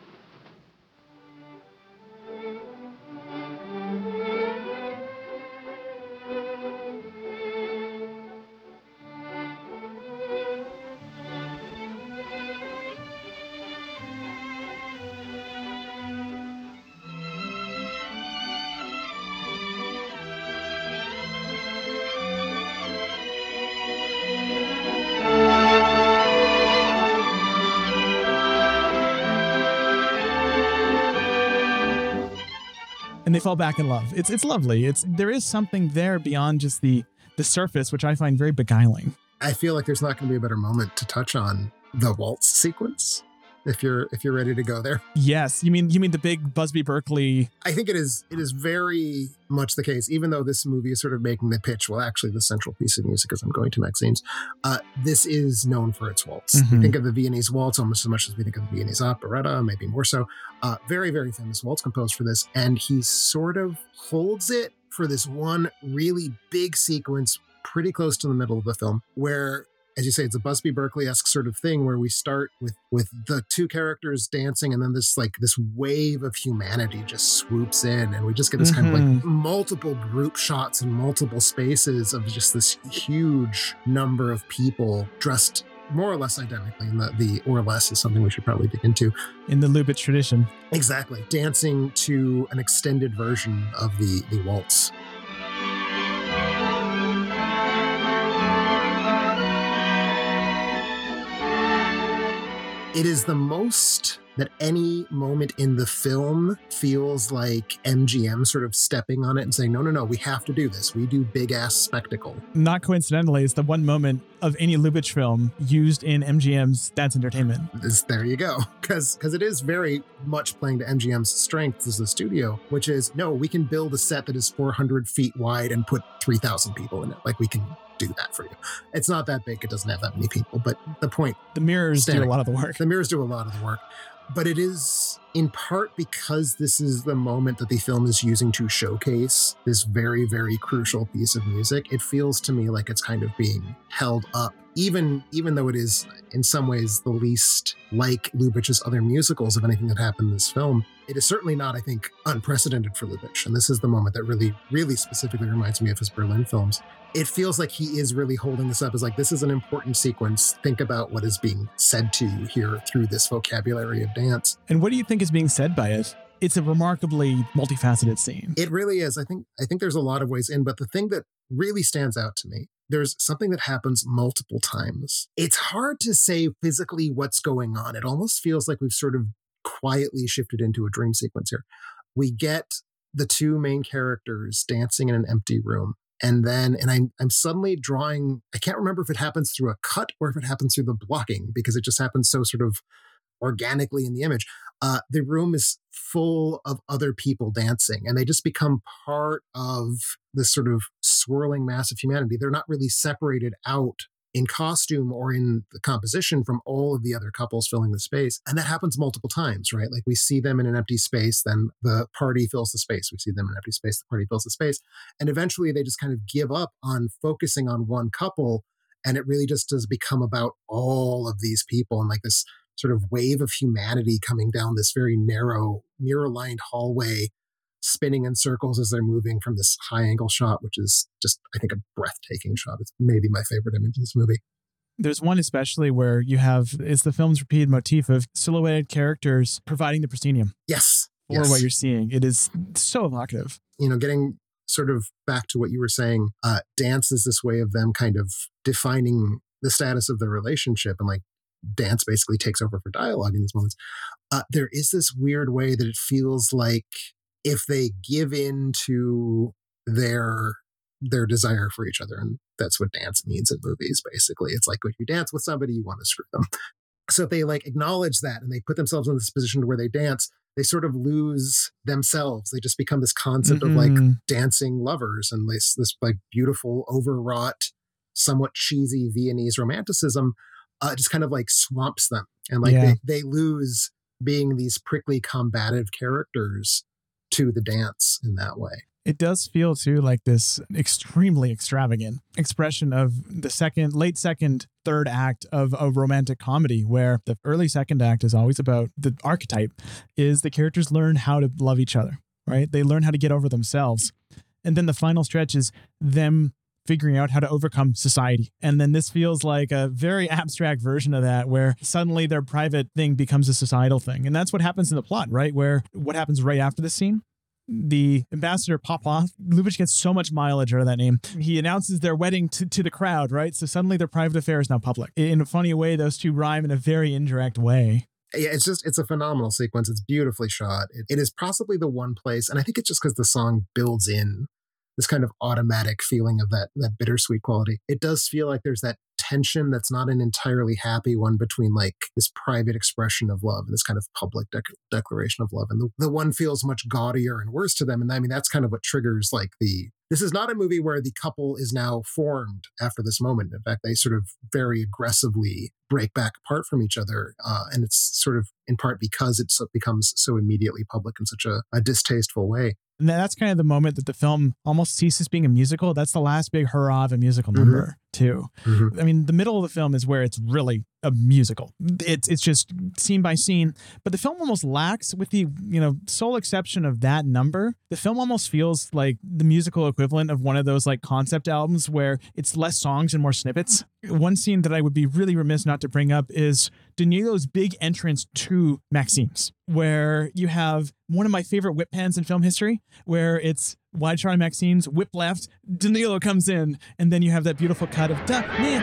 And they fall back in love. It's it's lovely. It's there is something there beyond just the the surface, which I find very beguiling. I feel like there's not going to be a better moment to touch on the waltz sequence if you're if you're ready to go there. Yes, you mean you mean the big Busby Berkeley? I think it is it is very much the case, even though this movie is sort of making the pitch. Well, actually, the central piece of music, as I'm going to Maxime's, uh, this is known for its waltz. We Mhm. think of the Viennese waltz almost as much as we think of the Viennese operetta, maybe more so. Uh, very, very famous waltz composed for this, and he sort of holds it for this one really big sequence, pretty close to the middle of the film, where as you say, it's a Busby Berkeley-esque sort of thing where we start with with the two characters dancing, and then this like this wave of humanity just swoops in, and we just get this kind of like mm-hmm. multiple group shots and multiple spaces of just this huge number of people dressed more or less identically. And the, the or less is something we should probably dig into. in the Lubitsch tradition. Exactly, dancing to an extended version of the the waltz. It is the most that any moment in the film feels like MGM sort of stepping on it and saying, no, no, no, we have to do this. We do big ass spectacle. Not coincidentally, it's the one moment of any Lubitsch film used in MGM's Dance Entertainment. This, there you go. Because it is very much playing to MGM's strengths as a studio, which is no, we can build a set that is 400 feet wide and put 3,000 people in it. Like we can do that for you. It's not that big. It doesn't have that many people. But the point The mirrors do a lot of the work. The mirrors do a lot of the work, but it is in part because this is the moment that the film is using to showcase this very, very crucial piece of music. It feels to me like it's kind of being held up, even even though it is in some ways the least like Lubitsch's other musicals of anything that happened in this film. It is certainly not, I think, unprecedented for Lubitsch, and this is the moment that really, really specifically reminds me of his Berlin films. It feels like he is really holding this up as like this is an important sequence. Think about what is being said to you here through this vocabulary of dance. And what do you think is being said by it? It's a remarkably multifaceted scene. it really is. I think i think there's a lot of ways in but the thing that really stands out to me there's something that happens multiple times. It's hard to say physically what's going on. It almost feels like we've sort of quietly shifted into a dream sequence here we get the two main characters dancing in an empty room and then and I'm I'm suddenly drawing I can't remember if it happens through a cut or if it happens through the blocking because it just happens so sort of organically in the image. Uh, the room is full of other people dancing and they just become part of this sort of swirling mass of humanity. They're not really separated out in costume or in the composition from all of the other couples filling the space. And that happens multiple times, right? Like we see them in an empty space, then the party fills the space. We see them in an empty space, the party fills the space. And eventually they just kind of give up on focusing on one couple. And it really just does become about all of these people and like this sort of wave of humanity coming down this very narrow, mirror lined hallway, spinning in circles as they're moving from this high angle shot, which is just, I think, a breathtaking shot. It's maybe my favorite image in this movie. There's one especially where you have it's the film's repeated motif of silhouetted characters providing the proscenium Yes. for yes. what you're seeing. It is so evocative. you know, getting sort of back to what you were saying, uh, dance is this way of them kind of defining the status of their relationship and like dance basically takes over for dialogue in these moments. Uh, there is this weird way that it feels like if they give in to their their desire for each other, and that's what dance means in movies. Basically, it's like when you dance with somebody, you want to screw them. So if they like acknowledge that and they put themselves in this position to where they dance, they sort of lose themselves. They just become this concept of like dancing lovers and this this like beautiful, overwrought, somewhat cheesy Viennese romanticism. Uh, just kind of like swamps them, and like Yeah. they, they lose being these prickly, combative characters to the dance in that way. It does feel too like this extremely extravagant expression of the second, late second, third act of a romantic comedy, where the early second act is always about the archetype is the characters learn how to love each other, right? They learn how to get over themselves. And then the final stretch is them figuring out how to overcome society. And then this feels like a very abstract version of that, where suddenly their private thing becomes a societal thing. And that's what happens in the plot, right? Where what happens right after this scene? the ambassador Popoff, Lubitsch gets so much mileage out of that name. He announces their wedding to, to the crowd, right? So suddenly their private affair is now public. In a funny way, those two rhyme in a very indirect way. yeah, it's just it's a phenomenal sequence. It's beautifully shot. It, it is possibly the one place, and I think it's just because the song builds in this kind of automatic feeling of that that bittersweet quality. It does feel like there's that tension that's not an entirely happy one between like this private expression of love and this kind of public dec- declaration of love, and the, the one feels much gaudier and worse to them. And I mean that's kind of what triggers like the. This is not a movie where the couple is now formed after this moment. In fact, they sort of very aggressively break back apart from each other, uh, and it's sort of in part because it becomes so immediately public in such a, a distasteful way. And that's kind of the moment that the film almost ceases being a musical. That's the last big hurrah of a musical number, too. Mhm. I mean, the middle of the film is where it's really a musical. It's it's just scene by scene, but the film almost lacks, with the you know sole exception of that number. The film almost feels like the musical equivalent of one of those like concept albums where it's less songs and more snippets. One scene that I would be really remiss not to bring up is Danilo's big entrance to Maxime's, where you have one of my favorite whip pans in film history, where it's wide shot of Maxime's, whip left, Danilo comes in, and then you have that beautiful cut of Danilo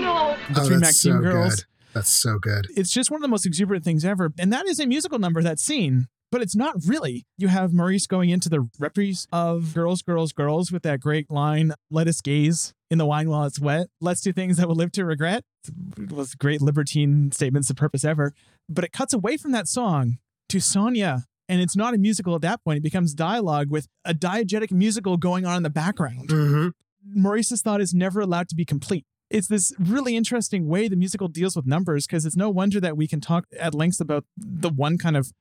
No. Oh, between that's Maxime so girls. good. That's so good. It's just one of the most exuberant things ever. And that is a musical number, that scene. But it's not really. You have Maurice going into the reprise of Girls, Girls, Girls with that great line, let us gaze in the wine while it's wet. Let's do things that we'll live to regret. It was great libertine statements of purpose ever. But it cuts away from that song to Sonia. And it's not a musical at that point. It becomes dialogue with a diegetic musical going on in the background. hmm Maurice's thought is never allowed to be complete. It's this really interesting way the musical deals with numbers because it's no wonder that we can talk at lengths about the one kind of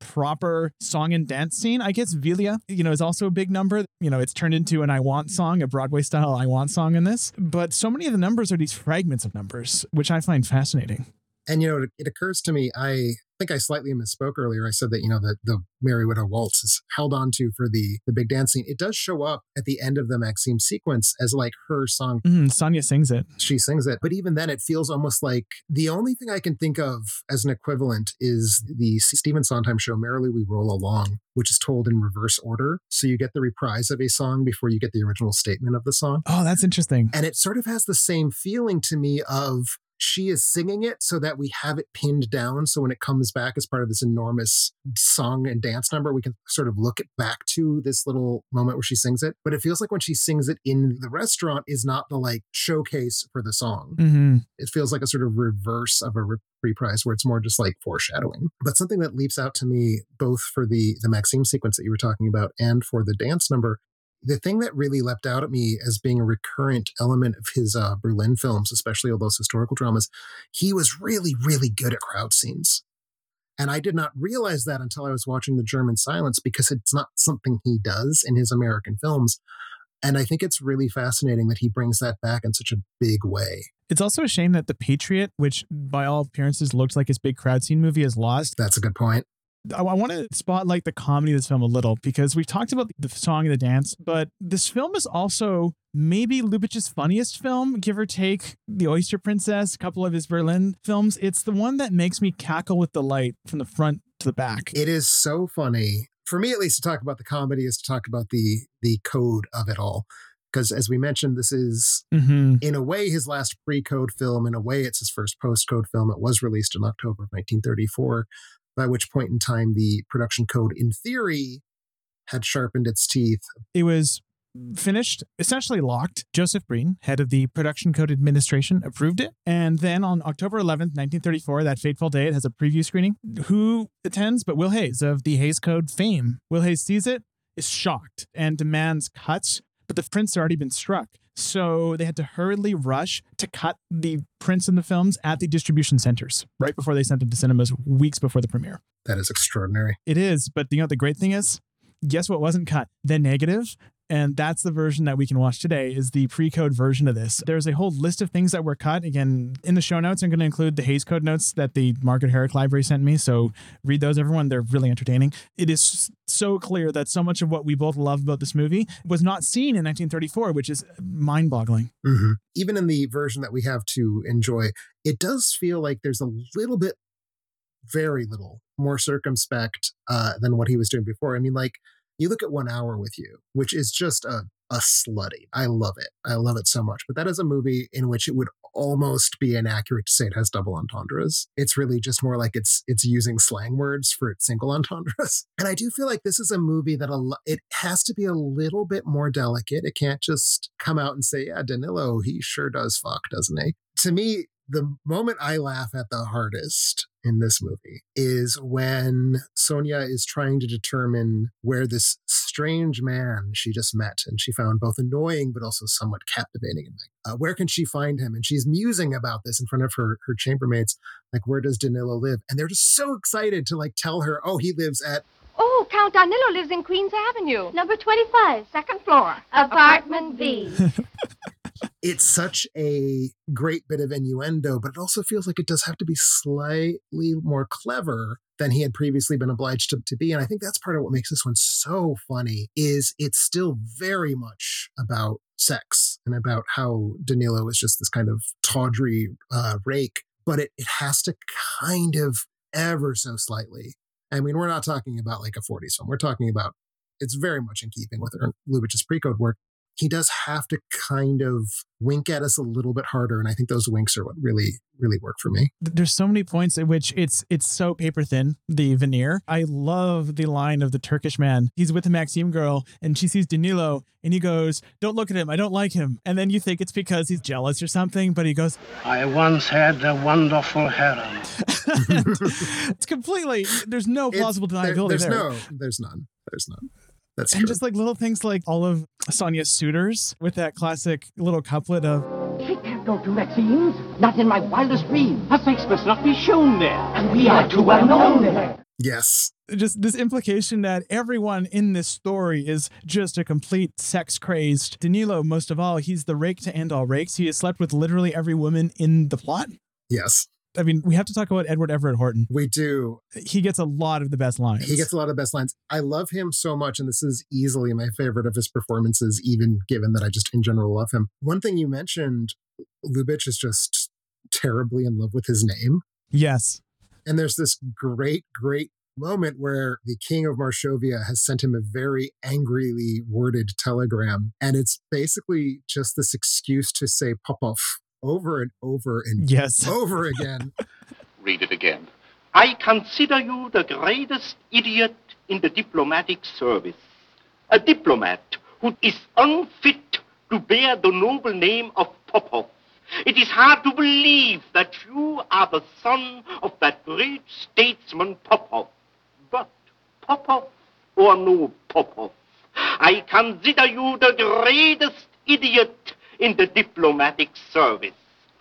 proper song and dance scene. I guess Vilia, you know, is also a big number. You know, it's turned into an I Want song, a Broadway style I Want song in this. But so many of the numbers are these fragments of numbers, which I find fascinating. And you know, it, it occurs to me. I think I slightly misspoke earlier. I said that you know the the Merry Widow waltz is held on to for the the big dance scene. It does show up at the end of the Maxime sequence as like her song. Mhm, Sonia sings it. She sings it, but even then, it feels almost like the only thing I can think of as an equivalent is the Stephen Sondheim show "Merrily We Roll Along," which is told in reverse order. So you get the reprise of a song before you get the original statement of the song. Oh, that's interesting. And it sort of has the same feeling to me of she is singing it so that we have it pinned down. So when it comes back as part of this enormous song and dance number, we can sort of look it back to this little moment where she sings it. But it feels like when she sings it in the restaurant is not the like showcase for the song. hmm It feels like a sort of reverse of a re- reprise where it's more just like foreshadowing. But something that leaps out to me both for the the Maxime sequence that you were talking about and for the dance number the thing that really leapt out at me as being a recurrent element of his uh, Berlin films, especially all those historical dramas, he was really, really good at crowd scenes. And I did not realize that until I was watching The German Silence because it's not something he does in his American films. And I think it's really fascinating that he brings that back in such a big way. It's also a shame that The Patriot, which by all appearances looks like his big crowd scene movie, is lost. That's a good point. I, I want to spotlight the comedy of this film a little because we've talked about the song and the dance, but this film is also maybe Lubitsch's funniest film, give or take The Oyster Princess, a couple of his Berlin films. It's the one that makes me cackle with delight from the front to the back. It is so funny. For me, at least, to talk about the comedy is to talk about the the code of it all. Because as we mentioned, this is hmm in a way his last pre-code film. In a way, it's his first post-code film. It was released in October of 1934, by which point in time the production code, in theory, had sharpened its teeth. It was finished, essentially locked. Joseph Breen, head of the Production Code Administration, approved it. And then on October 11th, 1934, that fateful day, it has a preview screening. Who attends but Will Hays of the Hays Code fame? Will Hays sees it, is shocked, and demands cuts, but the prints had already been struck. So they had to hurriedly rush to cut the prints in the films at the distribution centers right before they sent them to cinemas weeks before the premiere. That is extraordinary. It is, but you know what the great thing is? Guess what wasn't cut? The negative. And that's the version that we can watch today is the pre-code version of this. There's a whole list of things that were cut. Again, in the show notes, I'm going to include the Hays Code notes that the Margaret Herrick Library sent me. So read those, everyone. They're really entertaining. It is so clear that so much of what we both love about this movie was not seen in 1934, which is mind-boggling. Mhm. Even in the version that we have to enjoy, it does feel like there's a little bit, very little more circumspect uh, than what he was doing before. I mean, like you look at One Hour with You, which is just a a slutty. I love it. I love it so much. But that is a movie in which it would almost be inaccurate to say it has double entendres. It's really just more like it's it's using slang words for its single entendres. And I do feel like this is a movie that a it has to be a little bit more delicate. It can't just come out and say, "Yeah, Danilo, he sure does fuck, doesn't he?" To me, the moment I laugh at the hardest in this movie is when Sonia is trying to determine where this strange man she just met and she found both annoying but also somewhat captivating and like, uh, where can she find him and she's musing about this in front of her her chambermaids like where does Danilo live and they're just so excited to like tell her oh he lives at Oh, Count Danilo lives in Queens Avenue. Number 25, second floor. Apartment B. it's such a great bit of innuendo, but it also feels like it does have to be slightly more clever than he had previously been obliged to, to be. And I think that's part of what makes this one so funny is it's still very much about sex and about how Danilo is just this kind of tawdry uh, rake, but it, it has to kind of ever so slightly. I mean, we're not talking about like a 40s film. We're talking about it's very much in keeping with Lubitsch's pre-code work he does have to kind of wink at us a little bit harder and i think those winks are what really really work for me. There's so many points at which it's it's so paper thin the veneer. I love the line of the turkish man. He's with the maxime girl and she sees danilo and he goes don't look at him. I don't like him. And then you think it's because he's jealous or something but he goes I once had a wonderful harem. it's completely there's no It's- plausible there- deniability there's there. no there's none. There's none that's and true just like little things like all of Sonia's suitors with that classic little couplet of She can't go to Maxime's. Not in my wildest dream. Her sex must not be shown there. And we are too well known there. yes just this implication that everyone in this story is just a complete sex crazed Danilo most of all he's the rake to end all rakes he has slept with literally every woman in the plot yes I mean we have to talk about Edward Everett Horton. We do. He gets a lot of the best lines. He gets a lot of the best lines. I love him so much and this is easily my favorite of his performances even given that i just in general love him. One thing you mentioned lubitsch is just terribly in love with his name. Yes. And there's this great, great moment where the king of Marshovia has sent him a very angrily worded telegram. And it's basically just this excuse to say Popoff over and over and yes over again. Read it again. I consider you the greatest idiot in the diplomatic service. A diplomat who is unfit to bear the noble name of Popoff. It is hard to believe that you are the son of that great statesman Popoff. But Popoff or no Popoff, I consider you the greatest idiot in the diplomatic service.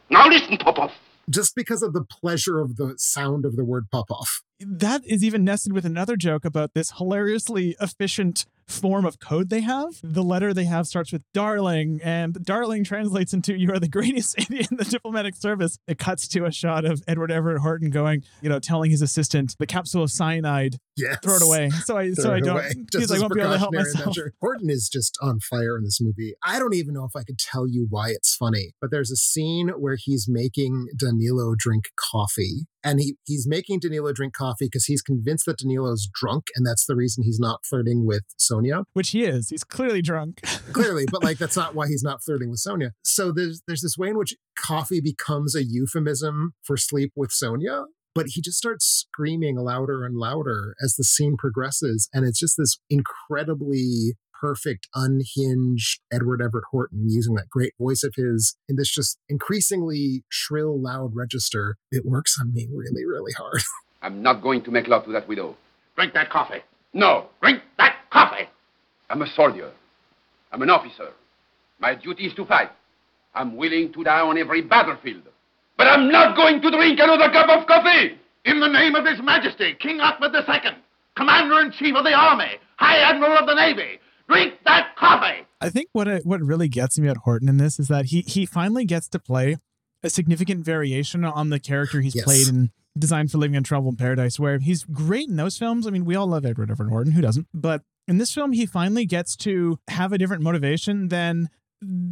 Now listen, Popoff. Just because of the pleasure of the sound of the word Popoff. that is even nested with another joke about this hilariously efficient form of code they have. The letter they have starts with darling, and darling translates into you are the greatest idiot in the diplomatic service. It cuts to a shot of Edward Everett Horton going, you know, telling his assistant, the capsule of cyanide, Yes. throw it away. So I Throw so I don't away. because Just I won't be able to help myself. measure. Horton is just on fire in this movie. I don't even know if I could tell you why it's funny, but there's a scene where he's making Danilo drink coffee. And he, he's making Danilo drink coffee because he's convinced that Danilo's drunk, and that's the reason he's not flirting with Sonia. Which he is. He's clearly drunk. Clearly, but like that's not why he's not flirting with Sonia. So there's there's this way in which coffee becomes a euphemism for sleep with Sonia. But he just starts screaming louder and louder as the scene progresses. And it's just this incredibly perfect, unhinged Edward Everett Horton using that great voice of his in this just increasingly shrill, loud register. It works on me really, really hard. I'm not going to make love to that widow. Drink that coffee. No, Drink that coffee. I'm a soldier. I'm an officer. My duty is to fight. I'm willing to die on every battlefield. But I'm not going to drink another cup of coffee! In the name of His Majesty, King Achmed II, Commander in Chief of the Army, High Admiral of the Navy, drink that coffee. I think what it, what really gets me at Horton in this is that he he finally gets to play a significant variation on the character he's Yes. played in Design for Living in Trouble in Paradise, where he's great in those films. I mean, we all love Edward Everett Horton, who doesn't? But in this film, he finally gets to have a different motivation than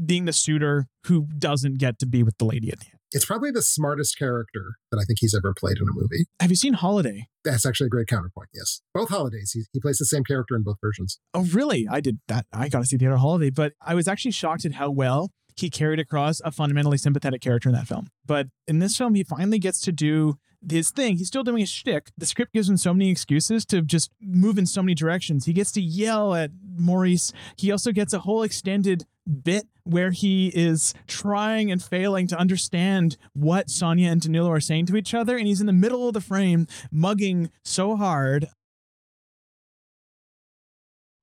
being the suitor who doesn't get to be with the lady at the end. It's probably the smartest character that I think he's ever played in a movie. Have you seen Holiday? That's actually a great counterpoint. Yes. Both holidays, he, he plays the same character in both versions. Oh, really? I did that. I got to see the other holiday, but I was actually shocked at how well he carried across a fundamentally sympathetic character in that film. But in this film, he finally gets to do his thing. He's still doing his shtick. The script gives him so many excuses to just move in so many directions. He gets to yell at Maurice. He also gets a whole extended bit where he is trying and failing to understand what Sonia and Danilo are saying to each other. And he's in the middle of the frame, mugging so hard.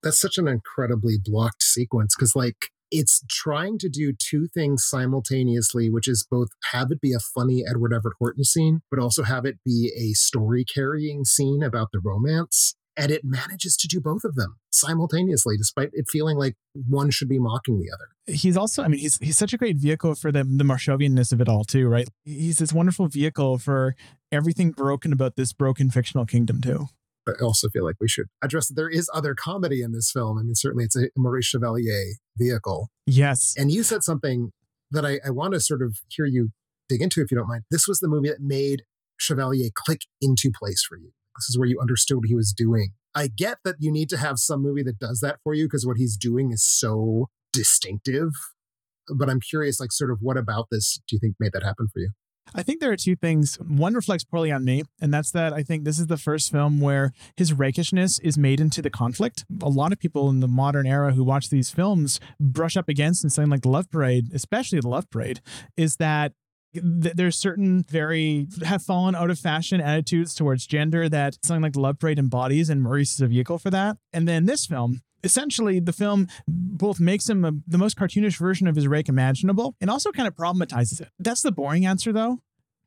That's such an incredibly blocked sequence because, like, it's trying to do two things simultaneously, which is both have it be a funny Edward Everett Horton scene, but also have it be a story carrying scene about the romance. And it manages to do both of them simultaneously, despite it feeling like one should be mocking the other. he's also i mean he's he's such a great vehicle for the the marshovianness of it all too right he's this wonderful vehicle for everything broken about this broken fictional kingdom too But I also feel like we should address that there is other comedy in this film. I mean, certainly it's a Maurice Chevalier vehicle. yes And you said something that I, I want to sort of hear you dig into, if you don't mind. This was the movie that made Chevalier click into place for you. This is where you understood what he was doing. I get that you need to have some movie that does that for you because what he's doing is so distinctive. But I'm curious, like, sort of what about this do you think made that happen for you? I think there are two things. One reflects poorly on me and that's that i think this is the first film where his rakishness is made into the conflict. A lot of people in the modern era who watch these films brush up against and something like the love parade especially the love parade is that th- there's certain very have fallen out of fashion attitudes towards gender that something like the Love Parade embodies, and Maurice is a vehicle for that. And then this film, essentially, the film both makes him a, the most cartoonish version of his rake imaginable, and also kind of problematizes it. That's the boring answer, though.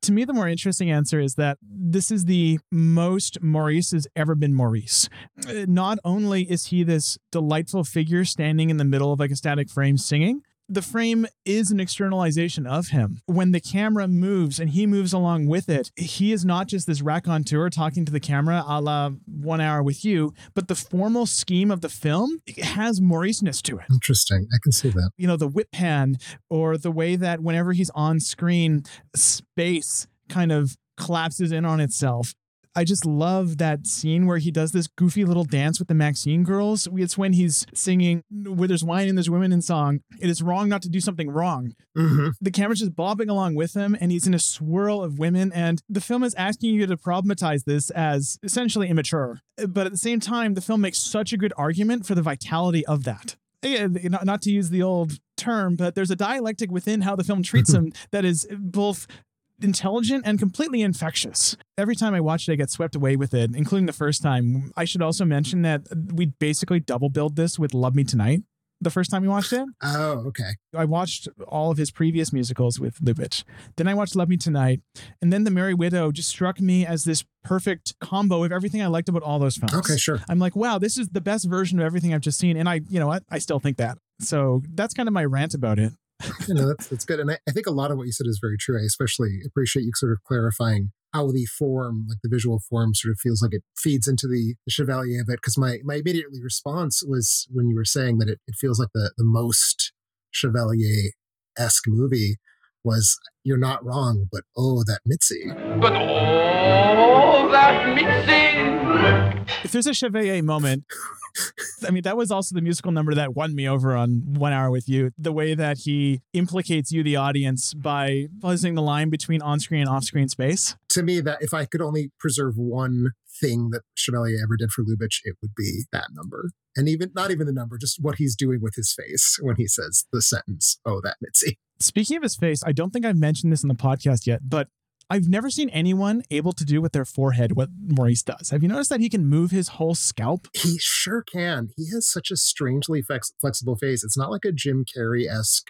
To me, the more interesting answer is that this is the most Maurice has ever been Maurice. Uh, Not only is he this delightful figure standing in the middle of like a static frame singing, the frame is an externalization of him. When the camera moves and he moves along with it, he is not just this raconteur talking to the camera a la one hour with you, but the formal scheme of the film has Mauriceness to it Interesting. I can see that. you know the whip pan or the way that whenever he's on screen space kind of collapses in on itself I just love that scene where he does this goofy little dance with the Maxime girls. It's when he's singing "Where There's Wine and There's Women" in song. It is wrong not to do something wrong. hmm The camera's just bobbing along with him, and he's in a swirl of women. And the film is asking you to problematize this as essentially immature, but at the same time, the film makes such a good argument for the vitality of that. Not, not to use the old term, but there's a dialectic within how the film treats him that is both intelligent and completely infectious. Every time I watch it, I get swept away with it, including the first time. I should also mention that we basically double billed this with Love Me Tonight the first time we watched it. Oh, okay. I watched all of his previous musicals with Lubitsch. Then I watched Love Me Tonight. And then The Merry Widow just struck me as this perfect combo of everything I liked about all those films. Okay, sure. I'm like, wow, this is the best version of everything I've just seen. And I, you know what? I still think that. So that's kind of my rant about it. You know, that's, that's good. And I, I think a lot of what you said is very true. I especially appreciate you sort of clarifying how the form, like the visual form, sort of feels like it feeds into the, the Chevalier of it. Because my my immediately response was when you were saying that it, it feels like the the most Chevalier esque movie was you're not wrong, but oh that Mitzi. But oh that Mitzi. If there's a Chevalier moment, I mean, that was also the musical number that won me over on One Hour with You. The way that he implicates you, the audience, by buzzing the line between on screen and off screen space. To me, that if I could only preserve one thing that Chevalier ever did for Lubitsch, it would be that number. And even not even the number, just what he's doing with his face when he says the sentence, oh, that Mitzi. Speaking of his face, I don't think I've mentioned this in the podcast yet, but I've never seen anyone able to do with their forehead what Maurice does. Have you noticed that he can move his whole scalp? He sure can. He has such a strangely flex- flexible face. It's not like a Jim Carrey esque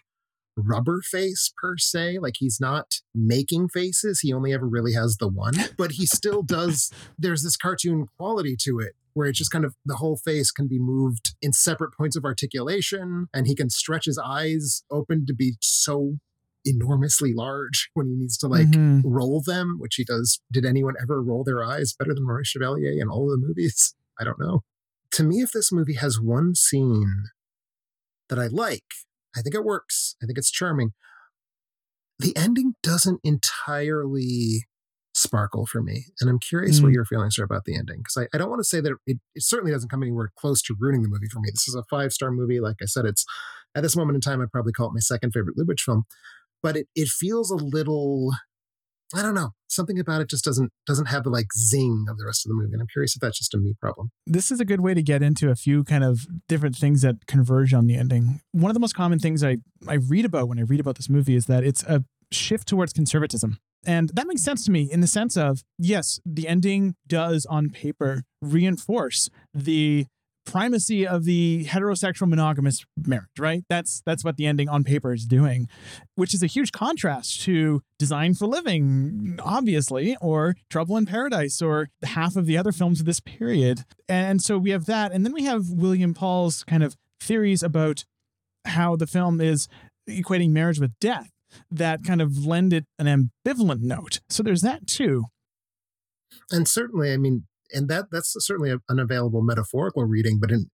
rubber face per se. Like he's not making faces. He only ever really has the one, but he still does. There's this cartoon quality to it where it's just kind of the whole face can be moved in separate points of articulation and he can stretch his eyes open to be so enormously large when he needs to like Mhm. roll them, which he does. Did anyone ever roll their eyes better than Maurice Chevalier in all of the movies? I don't know. To me, if this movie has one scene that I like, I think it works. I think it's charming. The ending doesn't entirely sparkle for me. And I'm curious what Mm. your feelings are about the ending. Because I, I don't want to say that it, it certainly doesn't come anywhere close to ruining the movie for me. This is a five star movie. Like I said, it's at this moment in time, I'd probably call it my second favorite Lubitsch film. But it, it feels a little I don't know. Something about it just doesn't doesn't have the like zing of the rest of the movie. And I'm curious if that's just a me problem. This is a good way to get into a few kind of different things that converge on the ending. One of the most common things I, I read about when I read about this movie is that it's a shift towards conservatism. And that makes sense to me in the sense of, yes, the ending does on paper reinforce the primacy of the heterosexual monogamous marriage, right? That's that's what the ending on paper is doing, which is a huge contrast to Design for Living, obviously, or Trouble in Paradise, or half of the other films of this period. And so we have that, and then we have William Paul's kind of theories about how the film is equating marriage with death that kind of lend it an ambivalent note. So there's that too. And certainly, I mean, and that that's certainly a, an available metaphorical reading, but in,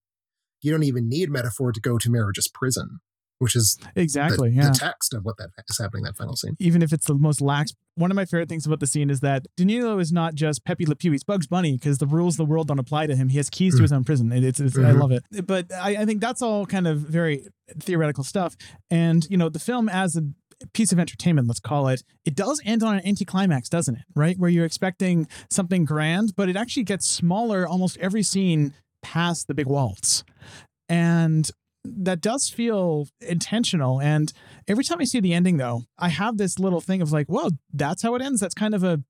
you don't even need metaphor to go to marriage's prison, which is Exactly. the, yeah. the text of what that is happening that final scene. even if it's the most lax. One of my favorite things about the scene is that Danilo is not just Pepe Le Pew. He's Bugs Bunny because the rules of the world don't apply to him. He has keys to his own prison. It- It's, it's I Mhm. love it. But I, I think that's all kind of very theoretical stuff. And you know, the film as a piece of entertainment, let's call it, it does end on an anticlimax, doesn't it? Right, where you're expecting something grand, but it actually gets smaller almost every scene past the big waltz, and that does feel intentional. And every time I see the ending, though, I have this little thing of like, well, that's how it ends. That's kind of a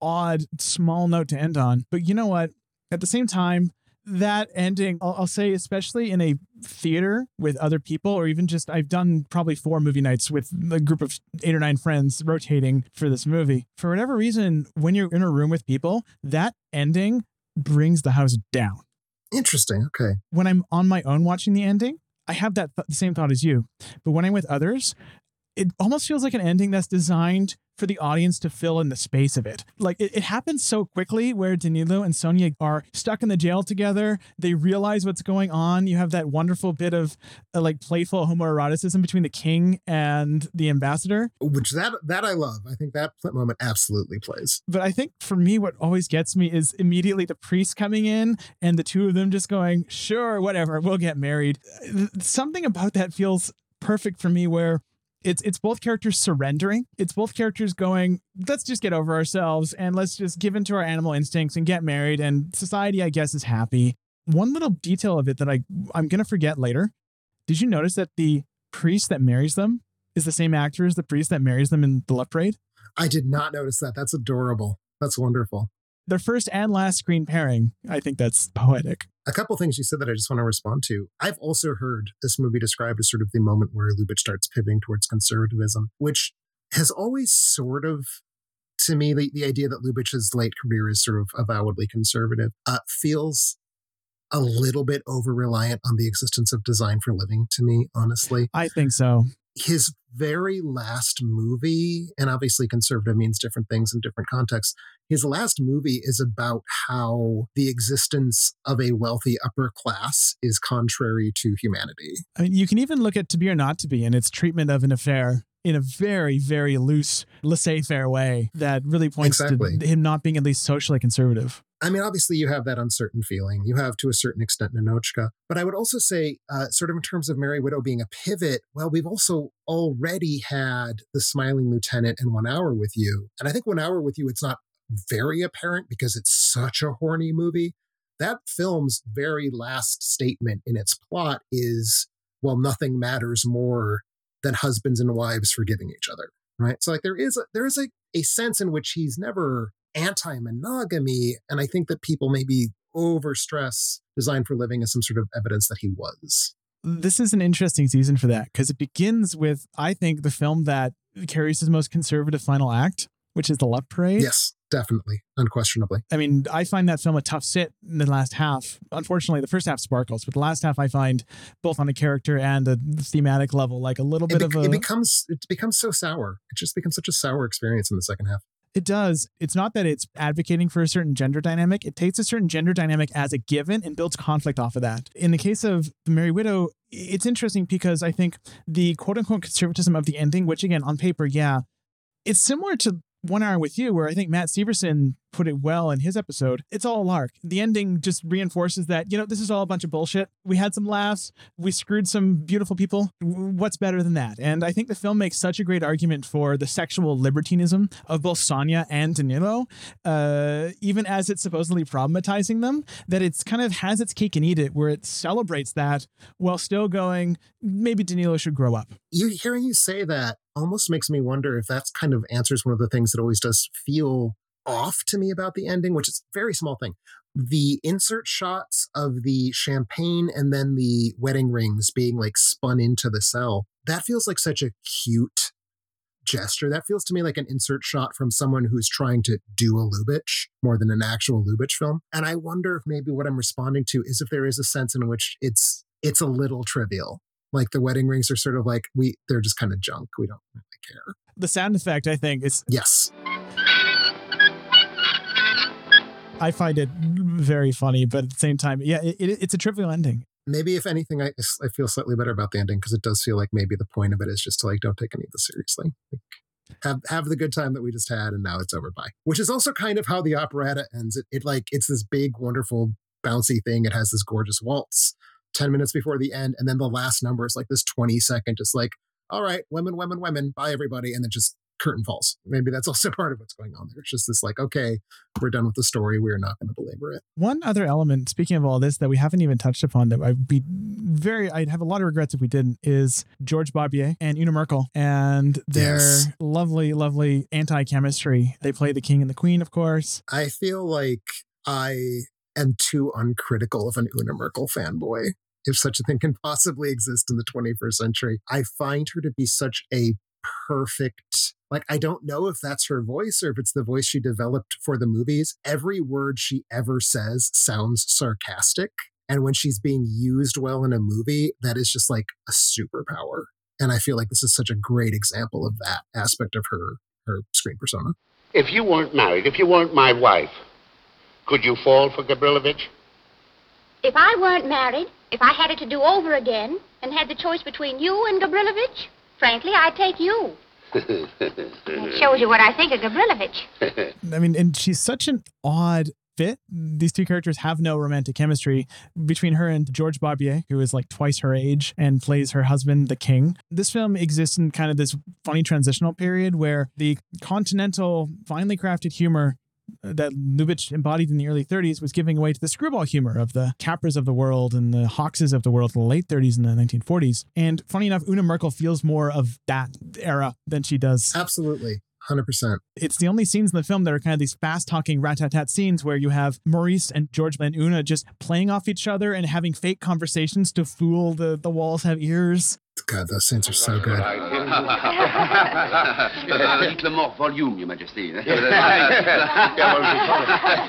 odd, small note to end on. But you know what? At the same time, that ending, I'll, I'll say, especially in a theater with other people, or even just, I've done probably four movie nights with a group of eight or nine friends rotating for this movie. For whatever reason, when you're in a room with people, that ending brings the house down Interesting. Okay. when I'm on my own watching the ending, I have that th- the same thought as you. But when I'm with others, it almost feels like an ending that's designed for the audience to fill in the space of it. Like it, it happens so quickly where Danilo and Sonia are stuck in the jail together. They realize what's going on. You have that wonderful bit of uh, like playful homoeroticism between the king and the ambassador. Which that that I love. I think that moment absolutely plays. But I think for me, what always gets me is immediately the priest coming in and the two of them just going, sure, whatever, we'll get married. Something about that feels perfect for me where it's it's both characters surrendering. It's both characters going, let's just get over ourselves and let's just give into our animal instincts and get married. And society, I guess, is happy. One little detail of it that I I'm gonna forget later. Did you notice that the priest that marries them is the same actor as the priest that marries them in the Love Parade? I did not notice that. That's adorable. That's wonderful. their first and last screen pairing. I think that's poetic. A couple things you said that I just want to respond to. I've also heard this movie described as sort of the moment where Lubitsch starts pivoting towards conservatism, which has always sort of, to me, the, the idea that Lubitsch's late career is sort of avowedly conservative uh, feels a little bit over reliant on the existence of design for living to me, honestly. I think so. His very last movie, and obviously conservative means different things in different contexts. His last movie is about how the existence of a wealthy upper class is contrary to humanity. I mean, you can even look at To Be or Not to Be and its treatment of an affair in a very, very loose, laissez faire way that really points Exactly. to him not being at least socially conservative. I mean, obviously, you have that uncertain feeling. You have, to a certain extent, Ninotchka. But I would also say, uh, sort of in terms of Merry Widow being a pivot, well, we've also already had The Smiling Lieutenant and One Hour with You. And I think One Hour with You, it's not very apparent because it's such a horny movie. That film's very last statement in its plot is, well, nothing matters more than husbands and wives forgiving each other. Right. So like there is a there is a, a sense in which he's never anti-monogamy. And I think that people maybe overstress design for living as some sort of evidence that he was. This is an interesting season for that because it begins with, I think, the film that carries his most conservative final act, which is The Love Parade. Yes, definitely, unquestionably. I mean, I find that film a tough sit in the last half. Unfortunately, the first half sparkles, but the last half I find both on a character and a thematic level like a little bit bec- of a. it becomes it becomes so sour. It just becomes such a sour experience in the second half. It does. It's not that it's advocating for a certain gender dynamic. It takes a certain gender dynamic as a given and builds conflict off of that. In the case of The Merry Widow, it's interesting because I think the quote unquote conservatism of the ending, which again, on paper, yeah, it's similar to One Hour with You, where I think Matt Severson put it well in his episode. It's all a lark. The ending just reinforces that, you know, this is all a bunch of bullshit. We had some laughs. We screwed some beautiful people. What's better than that? And I think the film makes such a great argument for the sexual libertinism of both Sonia and Danilo, uh, even as it's supposedly problematizing them, that it's kind of has its cake and eat it, where it celebrates that while still going, maybe Danilo should grow up. You hearing you say that almost makes me wonder if that's kind of answers one of the things that always does feel off to me about the ending, which is a very small thing. The insert shots of the champagne and then the wedding rings being like spun into the cell, that feels like such a cute gesture. That feels to me like an insert shot from someone who's trying to do a Lubitsch more than an actual Lubitsch film. And I wonder if maybe what I'm responding to is if there is a sense in which it's it's a little trivial. Like the wedding rings are sort of like we they're just kind of junk. We don't really care. The sound effect, I think, is Yes. I find it very funny, but at the same time, yeah, it, it, it's a trivial ending. Maybe if anything, I, I feel slightly better about the ending because it does feel like maybe the point of it is just to like don't take any of this seriously. Like, have have the good time that we just had and now it's over by. Which is also kind of how the operetta ends. It, it like it's this big, wonderful, bouncy thing. It has this gorgeous waltz 10 minutes before the end, and then the last number is like this 20 second, just like, all right, women, women, women, bye everybody, and then just curtain falls. Maybe that's also part of what's going on there. It's just this like, okay, we're done with the story. We're not going to belabor it. One other element, speaking of all this, that we haven't even touched upon that I'd be very, I'd have a lot of regrets if we didn't, is George Barbier and Una Merkel and their Yes. lovely, lovely anti chemistry. They play the king and the queen, of course. I feel like I am too uncritical of an Una Merkel fanboy. If such a thing can possibly exist in the 21st century, I find her to be such a perfect. Like, I don't know if that's her voice or if it's the voice she developed for the movies. Every word she ever says sounds sarcastic. And when she's being used well in a movie, that is just like a superpower. And I feel like this is such a great example of that aspect of her her screen persona. If you weren't married, if you weren't my wife, could you fall for Gabrilovich? If I weren't married, if I had it to do over again, and had the choice between you and Gabrilovich, frankly, I'd take you. It shows you what I think of Gabrilovich. I mean, and she's such an odd fit. These two characters have no romantic chemistry between her and George Barbier, who is like twice her age and plays her husband, the king. This film exists in kind of this funny transitional period where the continental, finely crafted humor that Lubitsch embodied in the early 30s was giving way to the screwball humor of the Capras of the world and the Hawkses of the world in the late 30s and the 1940s. And funny enough, Una Merkel feels more of that era than she does. Absolutely. 100%. It's the only scenes in the film that are kind of these fast talking rat tat tat scenes where you have Maurice and George and Una just playing off each other and having fake conversations to fool the, the walls have ears. God, those scenes are so good. Dites-le more volume, Your Majesty.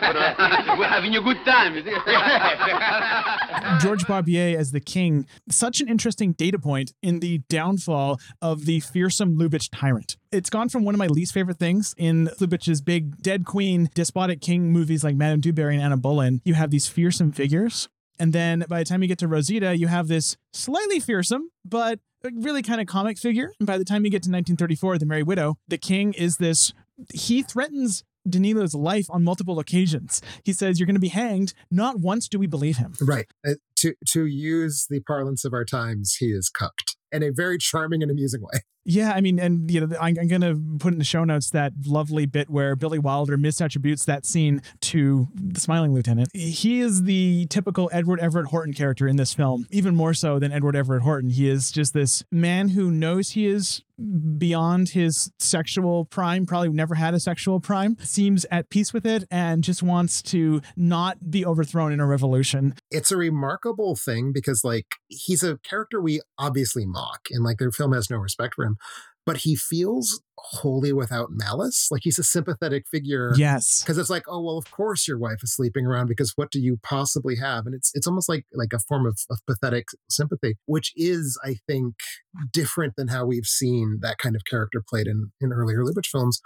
Uh, we're having a good time. George Barbier as the king, such an interesting data point in the downfall of the fearsome Lubitsch tyrant. It's gone from one of my least favorite things in Lubitsch's big dead queen, despotic king movies like Madame Du Barry and Anna Boleyn. You have these fearsome figures. And then by the time you get to Rosita, you have this slightly fearsome, but really kind of comic figure. And by the time you get to 1934, The Merry Widow, the king is this, he threatens Danilo's life on multiple occasions. He says, You're going to be hanged. Not once do we believe him. Right. Uh, to, to use the parlance of our times, he is cucked in a very charming and amusing way. Yeah, I mean, and you know, I'm, I'm going to put in the show notes that lovely bit where Billy Wilder misattributes that scene to the Smiling Lieutenant. He is the typical Edward Everett Horton character in this film, even more so than Edward Everett Horton. He is just this man who knows he is beyond his sexual prime, probably never had a sexual prime, seems at peace with it, and just wants to not be overthrown in a revolution. It's a remarkable thing because, like, he's a character we obviously mock, and like, their film has no respect for him but he feels wholly without malice. Like he's a sympathetic figure. Yes. Because it's like, oh well, of course your wife is sleeping around because what do you possibly have? And it's it's almost like like a form of, of pathetic sympathy, which is, I think, different than how we've seen that kind of character played in in earlier Lubitsch films.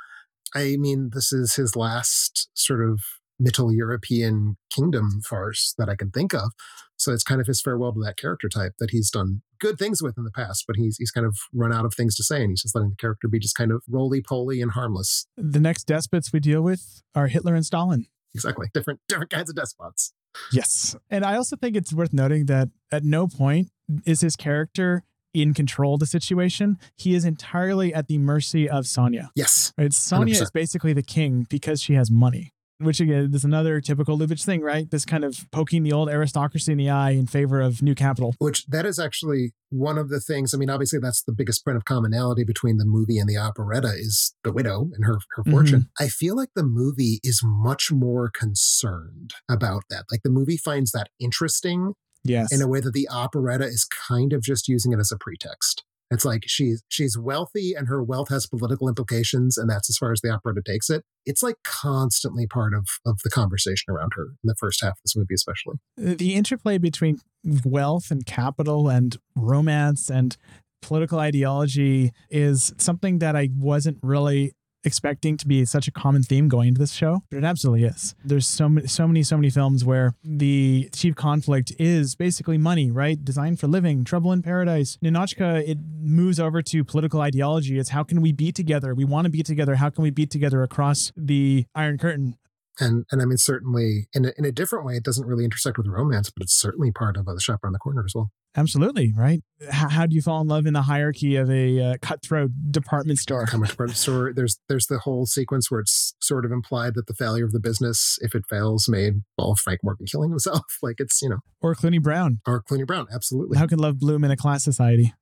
I mean, this is his last sort of Middle European kingdom farce that I can think of. So it's kind of his farewell to that character type that he's done good things with in the past, but he's he's kind of run out of things to say, and he's just letting the character be just kind of roly poly and harmless. The next despots we deal with are Hitler and Stalin. Exactly, different different kinds of despots. Yes, and I also think it's worth noting that at no point is his character in control of the situation. He is entirely at the mercy of Sonia. Yes. Right? Sonia 100%. is basically the king because she has money. Which again is another typical Lubitsch thing, right? This kind of poking the old aristocracy in the eye in favor of new capital. Which that is actually one of the things. I mean, obviously that's the biggest point of commonality between the movie and the operetta is the widow and her her mm-hmm. fortune. I feel like the movie is much more concerned about that. Like the movie finds that interesting Yes. in a way that the operetta is kind of just using it as a pretext. It's like she's she's wealthy and her wealth has political implications, and that's as far as the operetta takes it. It's like constantly part of of the conversation around her in the first half of this movie, especially. Uh, the interplay between wealth and capital and romance and political ideology is something that I wasn't really expecting to be such a common theme going into this show, but it absolutely is. There's so many, so many, so many films where the chief conflict is basically money, right? Design for Living, Trouble in Paradise. Ninotchka, it moves over to political ideology. It's how can we be together? We want to be together. How can we be together across the Iron Curtain? And and I mean certainly in a, in a different way, it doesn't really intersect with romance, but it's certainly part of uh, the shop around the corner as well. Absolutely, right? How, how do you fall in love in the hierarchy of a uh, cutthroat department store? Department store. There's there's the whole sequence where it's sort of implied that the failure of the business, if it fails, may involve Frank Morgan killing himself. Like it's you know, Or Cluny Brown. or Cluny Brown. Absolutely. How can love bloom in a class society?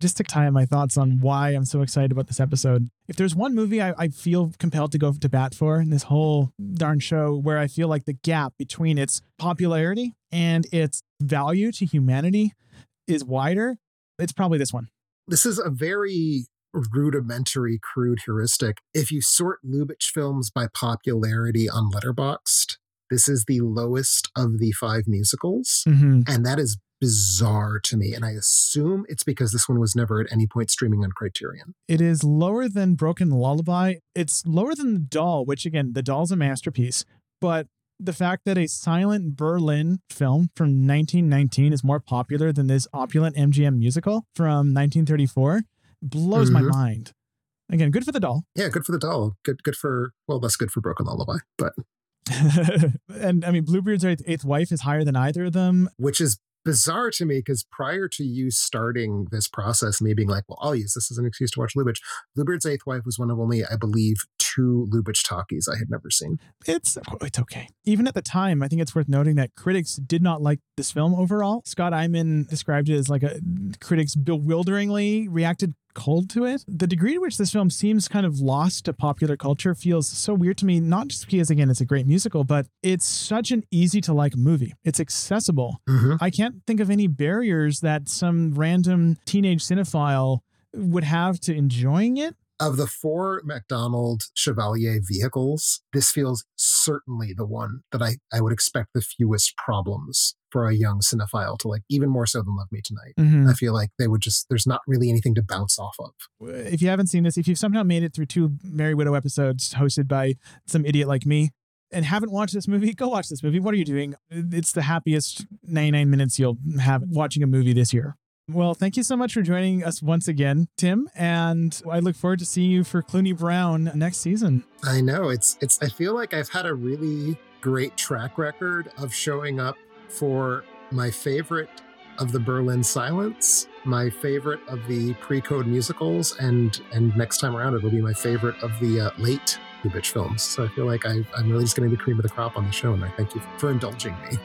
Just to tie in my thoughts on why I'm so excited about this episode. If there's one movie I, I feel compelled to go to bat for in this whole darn show, where I feel like the gap between its popularity and its value to humanity is wider, it's probably this one. this is a very rudimentary, crude heuristic. If you sort Lubitsch films by popularity on Letterboxd, this is the lowest of the five musicals. Mm-hmm. And that is bizarre to me. And I assume it's because this one was never at any point streaming on Criterion. It is lower than Broken Lullaby. It's lower than The Doll, which again, The Doll's a masterpiece. But the fact that a silent Berlin film from 1919 is more popular than this opulent MGM musical from 1934 blows my Mhm. mind. Again, good for The Doll. Yeah, good for the doll. Good good for well, less good for Broken Lullaby, but and I mean, Bluebeard's eighth, eighth wife is higher than either of them. which is bizarre to me because prior to you starting this process, me being like, well, I'll use this as an excuse to watch Lubitsch. Bluebeard's Eighth Wife was one of only, I believe, two Lubitsch talkies I had never seen. It's it's okay. Even at the time, I think it's worth noting that critics did not like this film overall. Scott Eyman described it as like a critics bewilderingly reacted cold to it. The degree to which this film seems kind of lost to popular culture feels so weird to me, not just because, again, it's a great musical, but it's such an easy to like movie. It's accessible. Mhm. I can't think of any barriers that some random teenage cinephile would have to enjoying it. Of the four MacDonald Chevalier vehicles, this feels certainly the one that I, I would expect the fewest problems for a young cinephile to like, even more so than Love Me Tonight. Mhm. I feel like they would just, there's not really anything to bounce off of. If you haven't seen this, if you've somehow made it through two Merry Widow episodes hosted by some idiot like me and haven't watched this movie, go watch this movie. What are you doing? It's the happiest 99 minutes you'll have watching a movie this year. Well, thank you so much for joining us once again, Tim, and I look forward to seeing you for Cluny Brown next season. I know it's it's I feel like I've had a really great track record of showing up for my favorite of the Berlin silents, my favorite of the pre-code musicals, and and next time around it'll be my favorite of the uh, late Lubitsch films. So I feel like I, I'm really just getting the cream of the crop on the show, and I thank you for indulging me.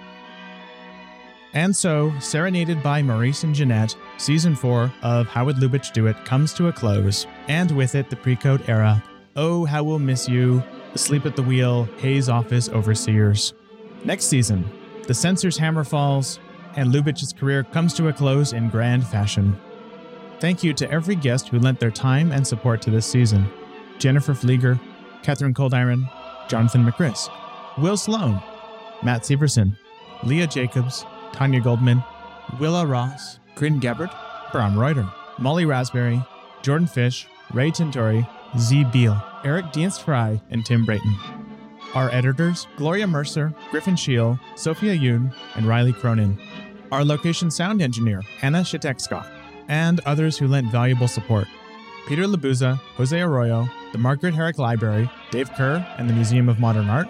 And so, serenaded by Maurice and Jeanette, season four of How Would Lubitsch Do It comes to a close, and with it, the pre code era. Oh, how we'll miss you, Sleep at the wheel, Hays office overseers. Next season, the censor's hammer falls, and Lubitsch's career comes to a close in grand fashion. Thank you to every guest who lent their time and support to this season Jennifer Fleeger, Katharine Coldiron, Jonathan Mackris, Will Sloan, Matt Severson, Lea Jacobs, Tanya Goldman, Willa Ross, Krin Gabbard, Bram Reuter, Molly Rasberry, Jordan Fish, Ray Tintori, Z. Behl, Eric Dienstfrey, and Tim Brayton. Our editors, Gloria Mercer, Griffin Sheel, Sophia Yoon, and Rylee Cronin. Our location sound engineer, Hannah Citak-Scott, and others who lent valuable support. Peter Labuza, Jose Arroyo, the Margaret Herrick Library, Dave Kehr and the Museum of Modern Art,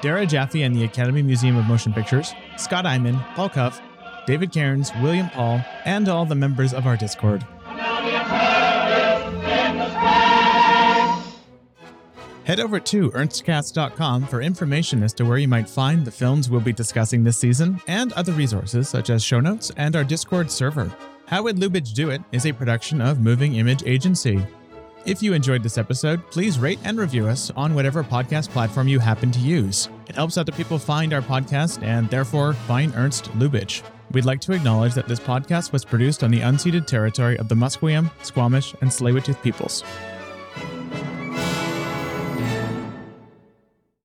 Dara Jaffe and the Academy Museum of Motion Pictures, Scott Eyman, Paul Cuff, David Cairns, William Paul, and all the members of our Discord. Head over to ernstcast.com for information as to where you might find the films we'll be discussing this season and other resources such as show notes and our Discord server. How Would Lubitsch Do It is a production of Moving Image Agency. If you enjoyed this episode, please rate and review us on whatever podcast platform you happen to use. It helps other people find our podcast and therefore find Ernst Lubitsch. We'd like to acknowledge that this podcast was produced on the unceded territory of the Musqueam, Squamish, and Tsleil-Waututh peoples.